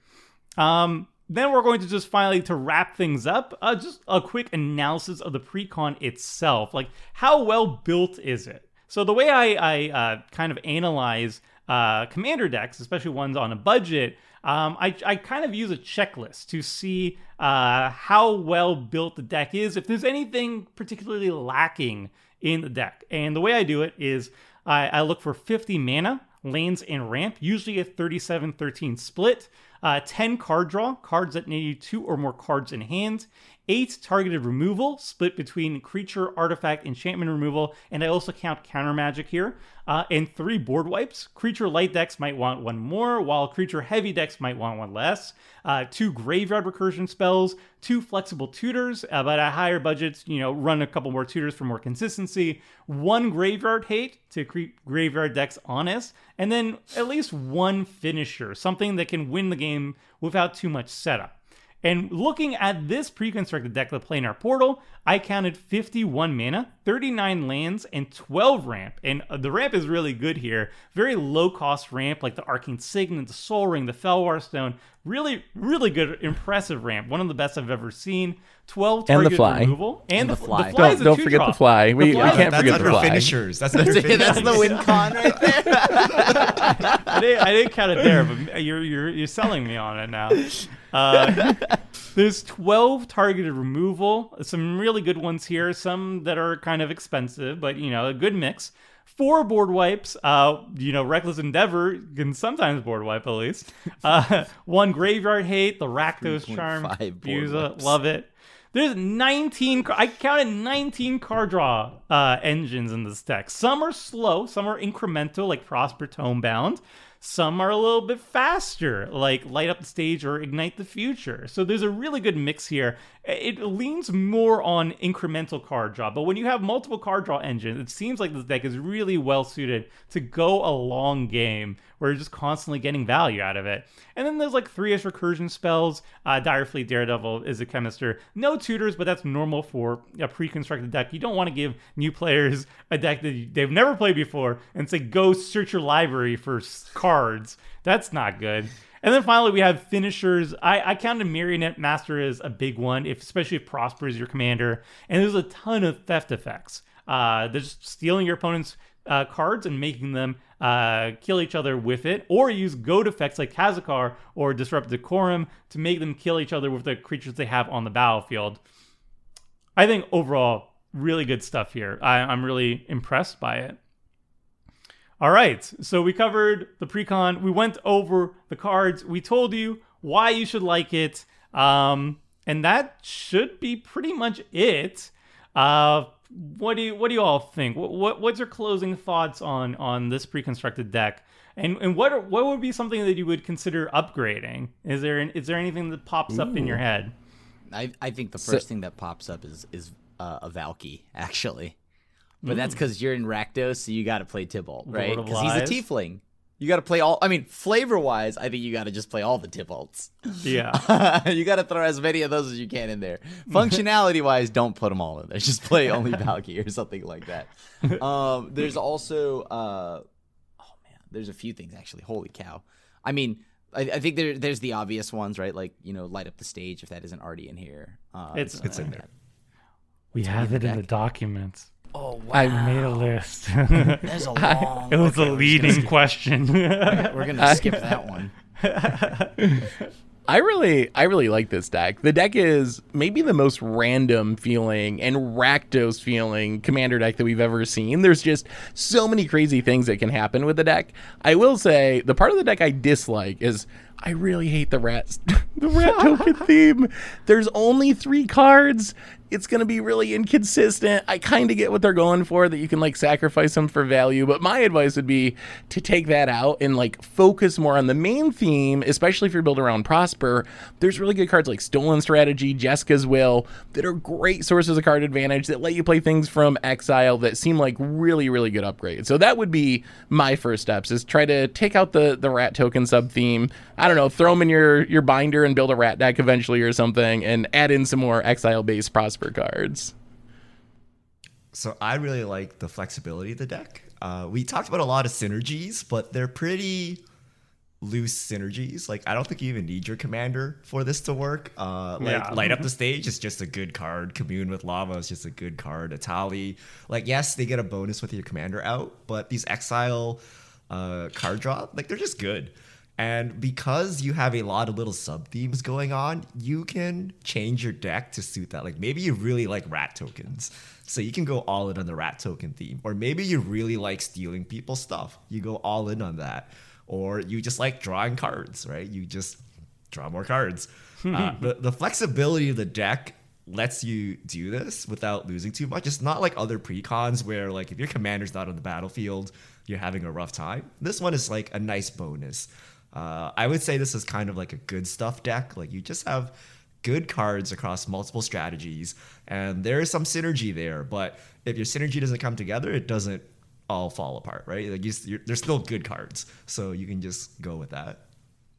Um, then we're going to just finally to wrap things up. Uh, just a quick analysis of the precon itself. Like, how well built is it? So the way I, I uh, kind of analyze uh, commander decks, especially ones on a budget, um, I, I kind of use a checklist to see uh, how well built the deck is. If there's anything particularly lacking in the deck, and the way I do it is I, I look for 50 mana, lanes, and ramp, usually a 37 13 split. Uh, 10 card draw, cards that need two or more cards in hand. 8 targeted removal, split between creature, artifact, enchantment removal, and I also count counter magic here. Uh, and 3 board wipes. Creature light decks might want one more, while creature heavy decks might want one less. Uh, 2 graveyard recursion spells, 2 flexible tutors, uh, but at higher budgets, you know, run a couple more tutors for more consistency. 1 graveyard hate to keep graveyard decks honest, and then at least one finisher, something that can win the game without too much setup. And looking at this pre-constructed deck, the Planar Portal, I counted 51 mana, 39 lands, and 12 ramp. And uh, the ramp is really good here. Very low-cost ramp, like the Arcane Signet, the Sol Ring, the Fellwar Stone. Really, really good, impressive ramp. One of the best I've ever seen. 12 And the fly. removal. And, And the, the fly. The fly Don't, a don't forget the fly. We, we fly- can't that's forget the fly. finishers. That's under Yeah, finishers. that's the win con right there. I didn't, I didn't count it there, but you're you're you're selling me on it now. Uh, there's 12 targeted removal. Some really good ones here. Some that are kind of expensive, but you know a good mix. Four board wipes. Uh, you know, reckless endeavor can sometimes board wipe at least. Uh, one graveyard hate. The Rakdos charm. Buza, love it. There's 19. I counted 19 card draw uh, engines in this deck. Some are slow, some are incremental, like Prosper Tomebound. Some are a little bit faster, like Light Up the Stage or Ignite the Future. So there's a really good mix here. It leans more on incremental card draw, but when you have multiple card draw engines, it seems like this deck is really well suited to go a long game where you're just constantly getting value out of it. And then there's like three ish recursion spells. Uh, Direfleet Daredevil is a chemister. No tutors, but that's normal for a pre constructed deck. You don't want to give new players a deck that they've never played before and say, go search your library for cards. That's not good. And then finally, we have finishers. I, I counted Marionette Master as a big one, if especially if Prosper is your commander. And there's a ton of theft effects. Uh, they're just stealing your opponent's uh, cards and making them uh, kill each other with it, or use goad effects like Karazikar or Disrupt Decorum to make them kill each other with the creatures they have on the battlefield. I think overall, really good stuff here. I, I'm really impressed by it. All right, so we covered the precon. We went over the cards. We told you why you should like it, um, and that should be pretty much it. Uh, what do you What do you all think? What, what What's your closing thoughts on on this pre-constructed deck? And and what are, what would be something that you would consider upgrading? Is there an, is there anything that pops up in your head? I, I think the first thing that pops up is is uh, a Valki actually, but that's because you're in Rakdos, so you got to play Tibalt, right? Mm. Because he's a Lies. tiefling. You got to play all. I mean, flavor wise, I think you got to just play all the Tibalts. Yeah. you got to throw as many of those as you can in there. Functionality wise, don't put them all in there. Just play only Valki or something like that. Um, there's also, uh, oh man, there's a few things actually. Holy cow! I mean, I, I think there, there's the obvious ones, right? Like you know, light up the stage if that isn't already in here. Uh, It's- it's in like there. that. We have it in the documents. Oh wow, I made a list. There's a long. it was okay, a leading question. gonna- We're gonna skip that one. I really, I really like this deck. The deck is maybe the most random feeling and Rakdos feeling commander deck that we've ever seen. There's just so many crazy things that can happen with the deck. I will say the part of the deck I dislike is I really hate the rat, the rat token theme. There's only three cards. It's gonna be really inconsistent. I kind of get what they're going for that you can like sacrifice them for value, but my advice would be to take that out and like focus more on the main theme, especially if you're building around Prosper. There's really good cards like Stolen Strategy, Jeska's Will that are great sources of card advantage that let you play things from Exile that seem like really really good upgrades. So that would be my first steps is try to take out the the rat token sub theme. Don't know, throw them in your your binder and build a rat deck eventually or something and add in some more Exile based Prosper cards. So I really like the flexibility of the deck. Uh, we talked about a lot of synergies, but they're pretty loose synergies. Like I don't think you even need your commander for this to work. Uh, like Yeah. light up the stage is just a good card. Commune with lava is just a good card. Atali, like yes, they get a bonus with your commander out, but these exile uh, card draw, like they're just good. And because you have a lot of little sub themes going on, you can change your deck to suit that. Like maybe you really like rat tokens. So you can go all in on the rat token theme. Or maybe you really like stealing people's stuff. You go all in on that. Or you just like drawing cards, right? You just draw more cards. uh, the, the flexibility of the deck lets you do this without losing too much. It's not like other precons where like if your commander's not on the battlefield, you're having a rough time. This one is like a nice bonus. Uh, I would say this is kind of like a good stuff deck. Like you just have good cards across multiple strategies, and there is some synergy there. But if your synergy doesn't come together, it doesn't all fall apart, right? Like you, you're, they're still good cards, so you can just go with that.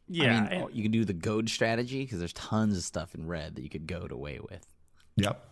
yeah. I mean, and- oh, you can do the goad strategy because there's tons of stuff in red that you could goad away with. Yep.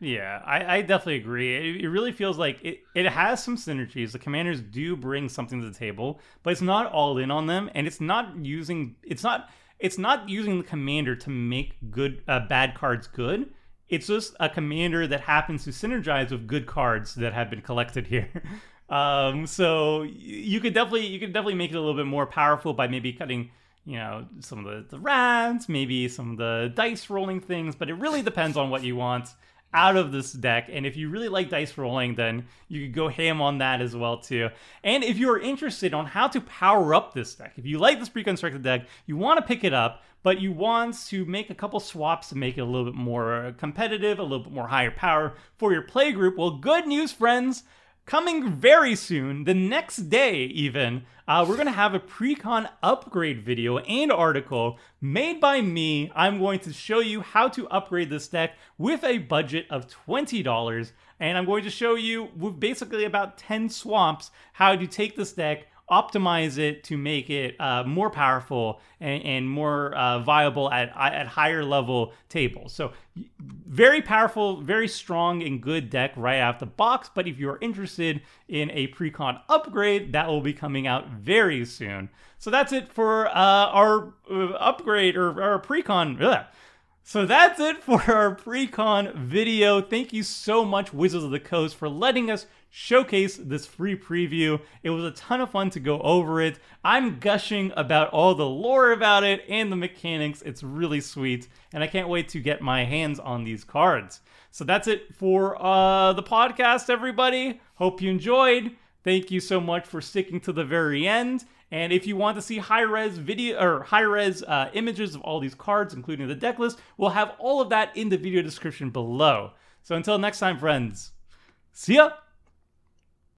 Yeah, I, I definitely agree. It, it really feels like it, it has some synergies. The commanders do bring something to the table, but it's not all in on them, and it's not using it's not it's not using the commander to make good uh, bad cards good. It's just a commander that happens to synergize with good cards that have been collected here. Um, so you could definitely you could definitely make it a little bit more powerful by maybe cutting you know some of the, the rats, maybe some of the dice rolling things, but it really depends on what you want out of this deck. And if you really like dice rolling, then you could go ham on that as well too. And if you're interested on how to power up this deck, if you like this pre-constructed deck, you want to pick it up, but you want to make a couple swaps to make it a little bit more competitive, a little bit more higher power for your play group. Well, good news, friends. Coming very soon, the next day even, uh, we're going to have a pre-con upgrade video and article made by me. I'm going to show you how to upgrade this deck with a budget of $20. And I'm going to show you with basically about 10 swamps how to take this deck, optimize it to make it uh, more powerful and, and more uh, viable at, at higher level tables. So, very powerful, very strong and good deck right out the box. But if you're interested in a precon upgrade, that will be coming out very soon. So that's it for uh, our uh, upgrade or our precon. Ugh. So that's it for our pre-con video. Thank you so much, Wizards of the Coast, for letting us showcase this free preview. It was a ton of fun to go over it. I'm gushing about all the lore about it and the mechanics. It's really sweet, and I can't wait to get my hands on these cards. So that's it for uh, the podcast, everybody. Hope you enjoyed. Thank you so much for sticking to the very end. And if you want to see high res video or high res uh, images of all these cards, including the deck list, we'll have all of that in the video description below. So until next time, friends, see ya!